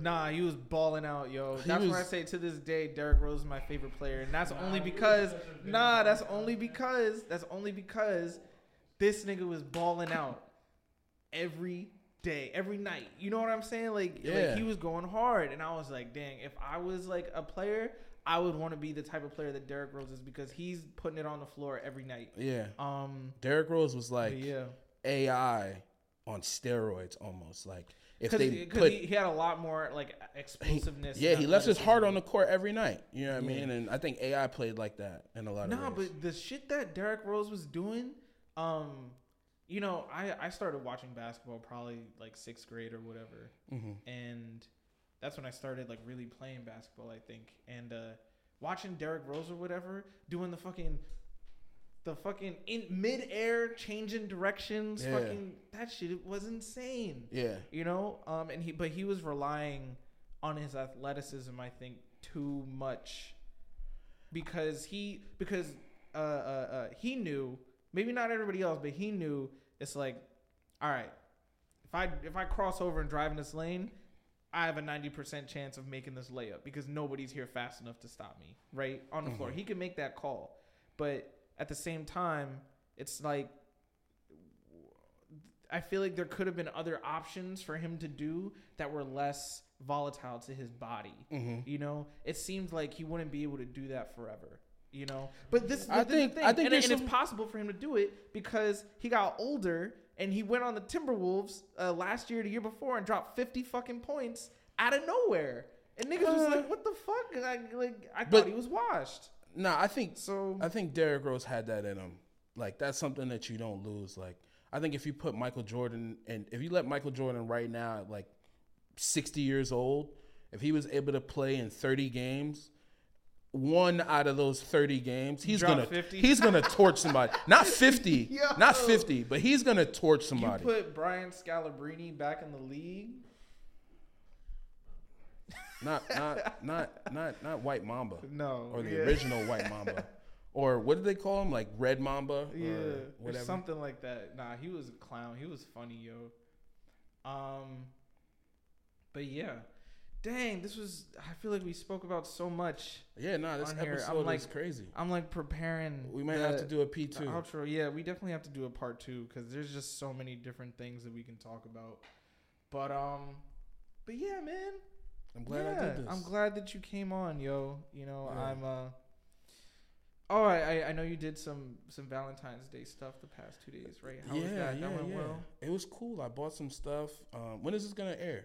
Nah, he was balling out, yo. He That's was- why I say to this day, Derrick Rose is my favorite player, and that's only because nah, that's only because that's only because this nigga was balling out every day, every night. You know what I'm saying? Like, Yeah. like he was going hard, and I was like, dang, if I was like a player, I would want to be the type of player that Derrick Rose is because he's putting it on the floor every night. Yeah. Um, Derrick Rose was like yeah. AI on steroids, almost. Like if Because they he, put, he, he had a lot more like explosiveness. yeah, he left his heart on the court every night. You know what I Yeah. mean? And I think AI played like that in a lot of Nah, ways. but the shit that Derrick Rose was doing, um, you know, I I started watching basketball probably like sixth grade or whatever, hmm and that's when I started like really playing basketball. I think, and uh, watching Derrick Rose or whatever doing the fucking. The fucking in midair changing directions, Yeah. fucking that shit was insane. Yeah. you know um and he but he was relying on his athleticism i think too much because he because uh, uh uh he knew maybe not everybody else but he knew it's like all right if i if i cross over and drive in this lane i have a 90% chance of making this layup because nobody's here fast enough to stop me right on the floor Mhm. he can make that call but at the same time it's like I feel like there could have been other options for him to do that were less volatile to his body. hmm You know, it seemed like he wouldn't be able to do that forever. You know, but this, I this think- thing. I think and, and it's possible for him to do it because he got older and he went on the Timberwolves uh, last year, the year before, and dropped fifty fucking points out of nowhere. And niggas was Uh, like, "What the fuck?" Like, like I but- thought he was washed. Nah, I think So I think Derrick Rose had that in him. Like that's something that you don't lose. Like I think if you put Michael Jordan and if you let Michael Jordan right now at like 60 years old, if he was able to play in 30 games, one out of those 30 games, he's Drop gonna 50? he's gonna torch somebody. Not 50, Yo. not 50, but he's gonna torch somebody. you put Brian Scalabrine back in the league. Not not not not not White Mamba No, or the yeah. original White Mamba. Or what did they call him? Like Red Mamba Yeah, or or something like that. Nah, he was a clown. He was funny, yo. Um, but yeah, dang, this was. I feel like we spoke about so much. Yeah, nah, this. Episode like- is crazy. I'm like preparing. We might the- have to do a P two outro. Yeah, we definitely have to do a part two because there's just so many different things that we can talk about. But um, but yeah, man. I'm glad yeah, I did this. I'm glad that you came on, yo. You know, Yeah. I'm uh Oh, I, I- know you did some some Valentine's Day stuff the past two days, right? How yeah, was that? yeah, that went yeah. well. It was cool. I bought some stuff. Um, when is this gonna air?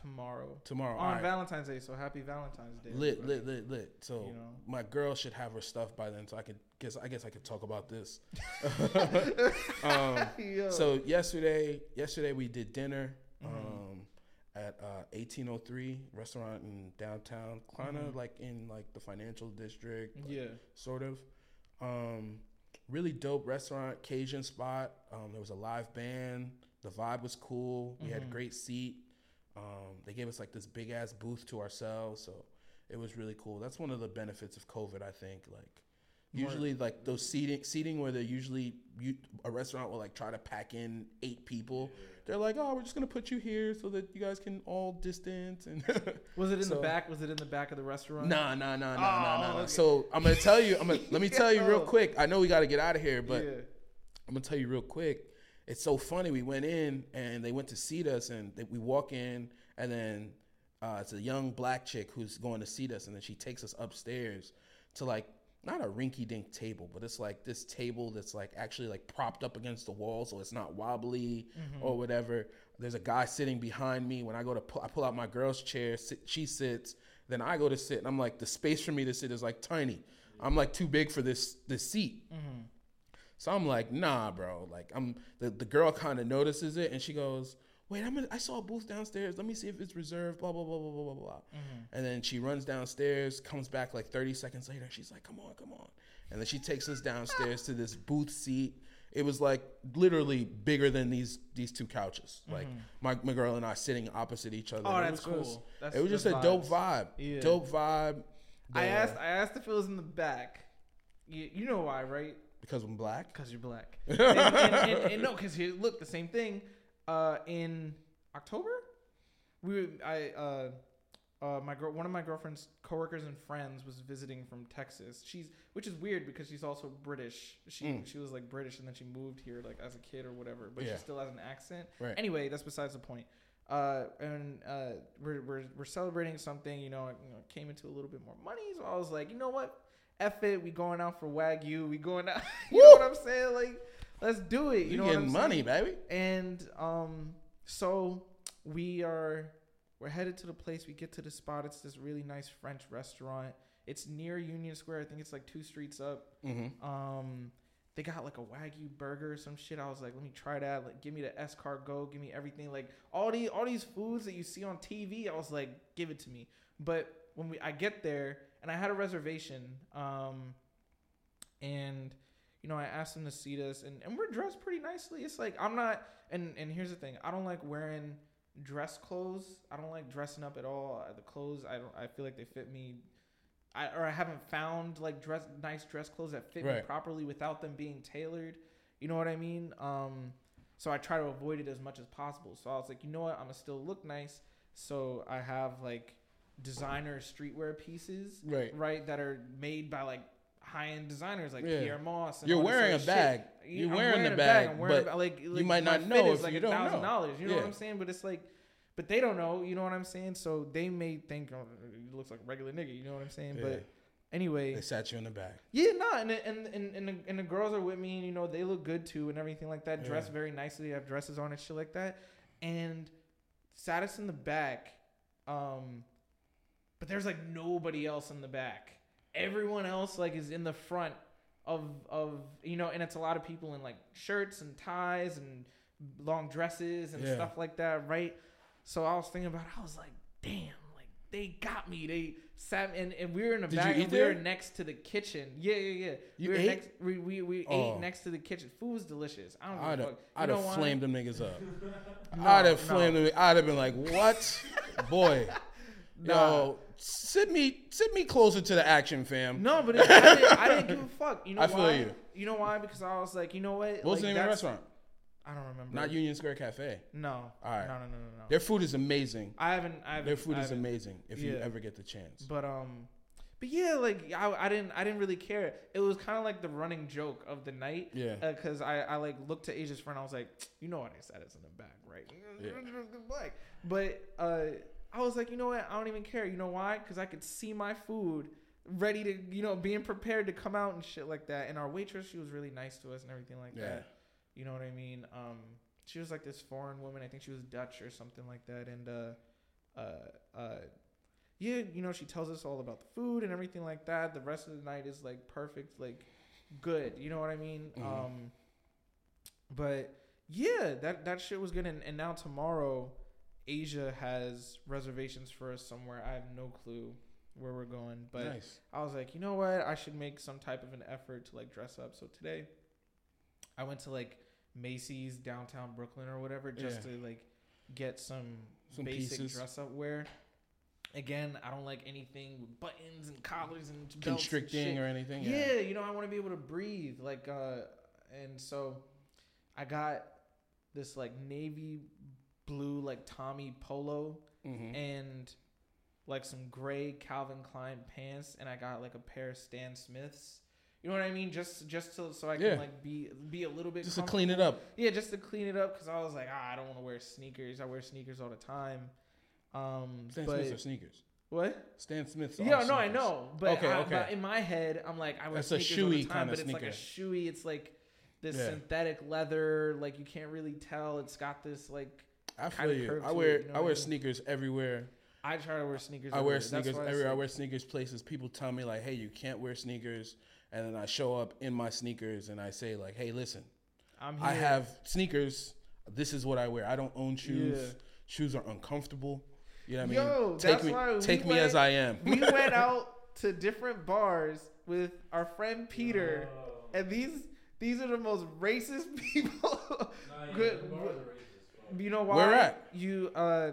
Tomorrow Tomorrow. on right. Valentine's Day, so happy Valentine's Day. Lit, lit, lit, lit. So You know. my girl should have her stuff by then, so I could guess. I guess I could talk about this. um, so yesterday, yesterday we did dinner Mhm. um, at uh, 1803 restaurant in downtown, kind of Mhm. like in like the financial district, like, Yeah. sort of. Um, really dope restaurant, Cajun spot. Um, there was a live band. The vibe was cool. We had a Mhm. great seat. Um, they gave us like this big ass booth to ourselves, so it was really cool. That's one of the benefits of COVID, I think. Like More- usually, like those seating seating where they're usually you, a restaurant will like try to pack in eight people. They're like, oh, we're just gonna put you here so that you guys can all distance and. Was it in So- the back? Was it in the back of the restaurant? Nah, nah, nah, nah, nah, Oh, nah, nah. okay. So I'm gonna tell you. I'm gonna let me tell you real quick. I know we got to get out of here, but yeah. I'm gonna tell you real quick. It's so funny. We went in and they went to seat us, and they, we walk in, and then uh, it's a young black chick who's going to seat us, and then she takes us upstairs to like not a rinky dink table, but it's like this table that's like actually like propped up against the wall, so it's not wobbly mm-hmm. or whatever. There's a guy sitting behind me. When I go to pull, I pull out my girl's chair, sit, she sits. Then I go to sit, and I'm like, the space for me to sit is like tiny. I'm like too big for this this seat. Mm-hmm. So I'm like, nah, bro. Like I'm the, the girl kind of notices it and she goes, Wait, I'm gonna, I saw a booth downstairs. Let me see if it's reserved, blah blah blah blah blah blah blah. Mm-hmm. And then she runs downstairs, comes back like 30 seconds later, she's like, Come on, come on. And then she takes us downstairs to this booth seat. It was like literally bigger than these these two couches. Mm-hmm. Like my, my girl and I sitting opposite each other. Oh, It that's was just- cool. That's, it was just that's a dope vibe. Yeah. Dope vibe. I asked. I asked if it was in the back. You, you know why, right? because I'm black. Because you're black. and, and, and, and no, because look, the same thing. Uh, in October, we were, I uh, uh, my girl, one of my girlfriend's coworkers and friends was visiting from Texas. She's which is weird because she's also British. She Mm. she was like British and then she moved here like as a kid or whatever, but Yeah. she still has an accent. Right. Anyway, that's besides the point. Uh, and uh, we're, we're we're celebrating something. You know, I, you know, came into a little bit more money, so I was like, you know what, F it. We going out for wagyu. We going out. you know what I'm saying? Like, let's do it. You, You, know what getting money, saying? baby. And um, so we are we're headed to the place. We get to the spot. It's this really nice French restaurant. It's near Union Square. I think it's like two streets up. Mm-hmm. Um, they got like a wagyu burger or some shit. I was like, let me try that. Like, give me the s escargot. Give me everything. Like all these all these foods that you see on TV. I was like, give it to me. But when we I get there and I had a reservation. Um, and you know I asked them to seat us and and we're dressed pretty nicely. It's like I'm not. And and here's the thing. I don't like wearing dress clothes. I don't like dressing up at all. Uh, The clothes I don't. I feel like they fit me. I or I haven't found like dress nice dress clothes that fit me properly without them being tailored. You know what I mean? Um, so I try to avoid it as much as possible. So I was like, you know what? I'm gonna still look nice. So I have like designer streetwear pieces, Right. right, that are made by like high end designers like Yeah. Pyer Moss. And You're wearing a bag. shit. You're I'm wearing the a bag, I'm wearing but ba- like, like might not know if like you a don't know. thousand dollars. You know what I'm saying? But it's like, but they don't know. You know what I'm saying? So they may think oh, he looks like a regular nigga. You know what I'm saying? Yeah. But anyway, They sat you in the back. yeah, no, and and and and the, and the girls are with me, and you know they look good too, and everything like that. Dress Yeah. very nicely, have dresses on and shit like that, and sat us in the back. Um, but there's like nobody else in the back. Everyone else like is in the front of of you know, and it's a lot of people in like shirts and ties and long dresses and Yeah. stuff like that, right? So I was thinking about, it, I was like, damn, like they got me. They sat and, and we were in the back. and we were next to the kitchen. Yeah, yeah, yeah. You we were ate? next. We we, we Oh. ate next to the kitchen. Food was delicious. I don't I'd have, I'd have flamed them niggas up. No, I'd have no. flamed them. I'd have been like, "What, boy? Nah. Yo, sit me, sit me closer to the action, fam." No, but it, I, didn't, I didn't give a fuck. You know I why? feel you. You know why? Because I was like, you know what? What was like, the name of the restaurant? I don't remember. Not Union Square Cafe. No. All right. No, no, no, no, no. Their food is amazing. I haven't. I haven't. Their food is haven't. amazing. If you ever get the chance. But um, but yeah, like I, I didn't I didn't really care. It was kind of like the running joke of the night. Yeah. Because I I like looked to Asia's friend. I was like, you know what I said it's in the back, right? Yeah. But uh, I was like, you know what? I don't even care. You know why? Because I could see my food ready to, you know, being prepared to come out and shit like that. And our waitress, she was really nice to us and everything like Yeah. that. You know what I mean? Um, she was like this foreign woman. I think she was Dutch or something like that. And uh, uh, uh, yeah, you know, she tells us all about the food and everything like that. The rest of the night is like perfect, like good. You know what I mean? Mhm. Um, but yeah, that that shit was good. And, and now tomorrow Asia has reservations for us somewhere. I have no clue where we're going, but nice. I was like, you know what? I should make some type of an effort to like dress up. So today, I went to like Macy's downtown Brooklyn or whatever just Yeah. to like get some, Some basic pieces. dress up wear. Again, I don't like anything with buttons and collars and and Constricting shit. or anything. Yeah, you know, I want to be able to breathe. Like, uh, and so I got this like navy blue like Tommy polo hmm and like some gray Calvin Klein pants, and I got like a pair of Stan Smiths. You know what I mean? Just just to, so I can Yeah. like be be a little bit Just to clean it up. Yeah, just to clean it up because I was like, ah, I don't want to wear sneakers. I wear sneakers all the time. Um, Stan but Smiths are sneakers. what? Stan Smiths. Yeah, no, I know, but, Okay, I, okay. but in my head, I'm like, I wear That's a sneakers all the time, but it's like a shoey. It's like this Yeah. synthetic leather, like you can't really tell. It's got this like. I feel you. I wear it, you know I wear I mean? sneakers everywhere. I try to wear sneakers. I wear everywhere. That's sneakers why I everywhere. I said- wear sneakers places. People tell me like, "Hey, you can't wear sneakers," and then I show up in my sneakers and I say like, "Hey, listen, I'm here. I have sneakers. This is what I wear. I don't own shoes. Yeah. Shoes are uncomfortable. You know what I Yo, mean? Take me, why we take me went- as I am. we went out to different bars with our friend Peter, Oh. and these these are the most racist people. Nah, yeah, Good- them bars are racist, fuck. you know why? Where at? You uh,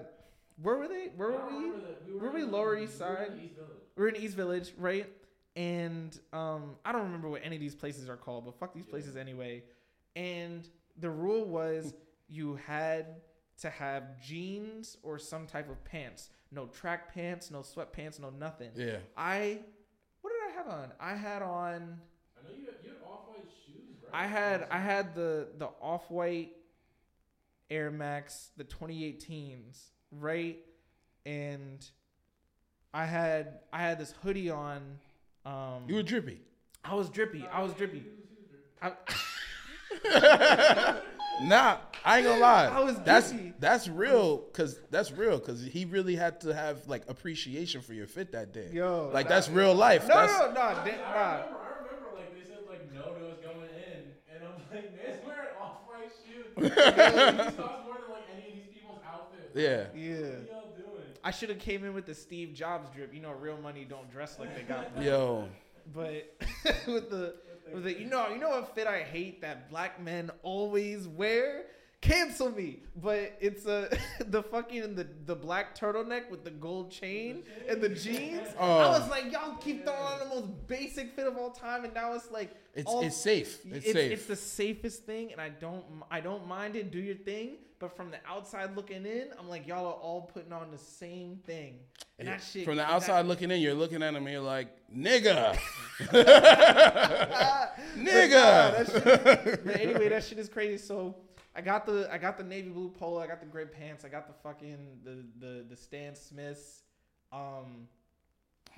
where were they? Where were don't we? remember were we in- Lower East we were Side? We're in East Village, right? And um, I don't remember what any of these places are called, but fuck these Yeah. places anyway. And the rule was you had to have jeans or some type of pants. No track pants, no sweatpants, no nothing. Yeah. I what did I have on? I had on I know you had, you had off-white shoes, right? I had I had the the off white Air Max, the 2018s, right? And I had I had this hoodie on. Um, You were drippy. I was drippy. I was drippy. I, Nah, I ain't gonna lie. I was that's drippy. that's real, cause that's real, cause he really had to have like appreciation for your fit that day. Yo, like that- that's real life. no, that's, no, no, no, I, da- I nah. remember, I remember, like they said, like no to us going in, and I'm like, man's wearing off-white shoes. These cost more than like any of these people's outfits. Yeah. What Yeah. are y'all doing? I should have came in with the Steve Jobs drip. You know, real money don't dress like they got. Yo, But with the with the you know you know what fit I hate that black men always wear. Cancel me, but it's a the fucking the the black turtleneck with the gold chain and the jeans. Oh. I Oh. was like, y'all keep throwing on the most basic fit of all time, and now it's like it's all- it's safe. It's, it's, safe. it's the safest thing, and I don't I don't mind it. Do your thing, but from the outside looking in, I'm like y'all are all putting on the same thing, and that shit From the that- outside looking in, you're looking at him and you're like, nigga, But nah, that shit nigga. but anyway, that shit is crazy. So I got the I got the navy blue polo. I got the gray pants. I got the fucking the the the Stan Smiths. Um,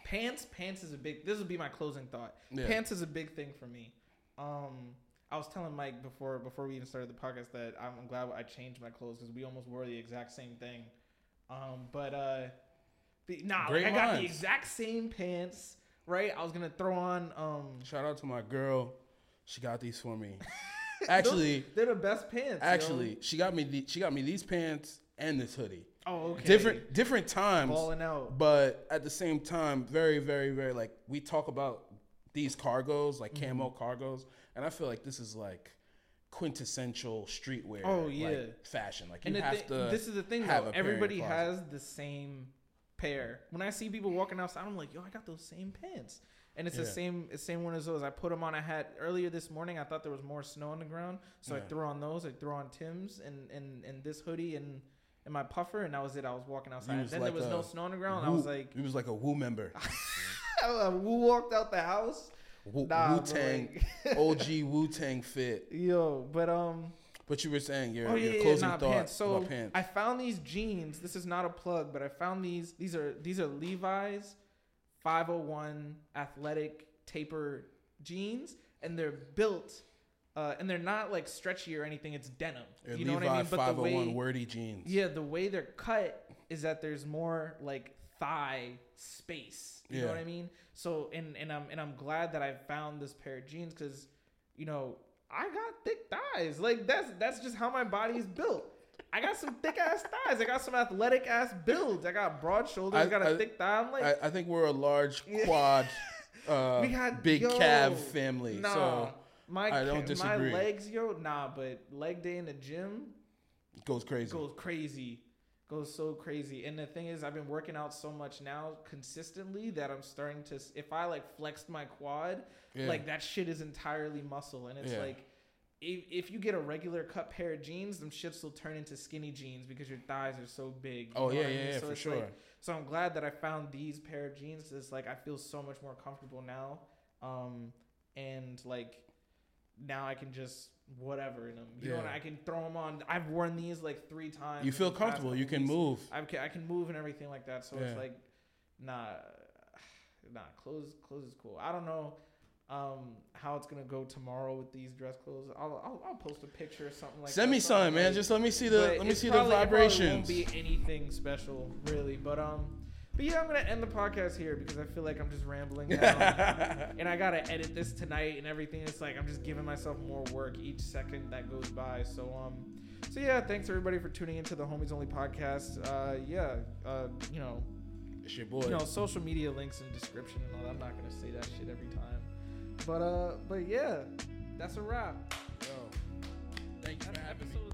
pants. Pants is a big. This would be my closing thought. Yeah. Pants is a big thing for me. Um, I was telling Mike before before we even started the podcast that I'm glad I changed my clothes because we almost wore the exact same thing. Um, but uh, the, nah, Great I got the exact same pants. Right, I was gonna throw on um Shout out to my girl. She got these for me. Actually, they're the best pants. yo. actually, she got me the, she got me these pants and this hoodie. oh okay, Different different times. balling out. but at the same time, very, very, very like we talk about these cargos, like Mm-hmm. camo cargos, and I feel like this is like quintessential streetwear. Oh, like, yeah. fashion. Like you And the have thi- to. this is the thing have though. a pair in your Everybody has the same pair. When I see people walking outside, I'm like, yo, I got those same pants. And it's the same, the same one as those. I put them on. a hat earlier this morning. I thought there was more snow on the ground, so I Yeah. threw on those. I threw on Tim's and and, and this hoodie and and my puffer, and that was it. I was walking outside. was then like there was no snow on the ground. I was like, he was like a Wu member, who walked out the house? Wu Nah, Tang, but OG Wu Tang fit. Yo, but um. But you were saying your, Oh yeah, your closing nah, thought pants. So about pants. I found these jeans. This is not a plug, but I found these. These are these are Levi's 501 athletic taper jeans, and they're built, uh, and they're not like stretchy or anything. It's denim. You know Levi what I mean? But the way, wordy jeans. yeah, the way they're cut is that there's more like thigh space. You know what I mean? So and and I'm and I'm glad that I found this pair of jeans because, you know, I got thick thighs. Like that's that's just how my body is built. I got some thick ass thighs. I got some athletic ass builds. I got broad shoulders. I, I- got a I- thick thigh. I'm like, I, I think we're a large quad, uh, we got big yo, calf family. Nah, So my I don't disagree. My legs, yo, nah, but leg day in the gym it goes crazy. goes crazy, goes so crazy. And the thing is, I've been working out so much now consistently that I'm starting to. If I like flexed my quad, Yeah. like that shit is entirely muscle, and it's Yeah. like. If, if you get a regular cut pair of jeans, them shits will turn into skinny jeans because your thighs are so big. oh know yeah, I yeah, mean? yeah, So for sure. like- so I'm glad that I found these pair of jeans. It's like I feel so much more comfortable now, um, and like now I can just whatever in them. You know, Yeah. and I can throw them on. I've worn these like three times. you feel comfortable. You can weeks. move. I can I can move and everything like that. So Yeah. it's like, nah, nah. Clothes clothes is cool. I don't know. Um, how it's gonna go tomorrow with these dress clothes? I'll I'll, I'll post a picture or something like. Send that, me something something, man. Just let me see the but let me see probably- the it vibrations. won't be anything special, really. But um, but yeah, I'm gonna end the podcast here because I feel like I'm just rambling now, and I gotta edit this tonight and everything. It's like I'm just giving myself more work each second that goes by. So um, so yeah, thanks everybody for tuning into the Homies Only podcast. Uh, yeah, uh, you know, it's your boy. you know, social media links in the description and all. that. I'm not gonna say that shit every time, but uh, but yeah, that's a wrap. Yo, thank you for having me.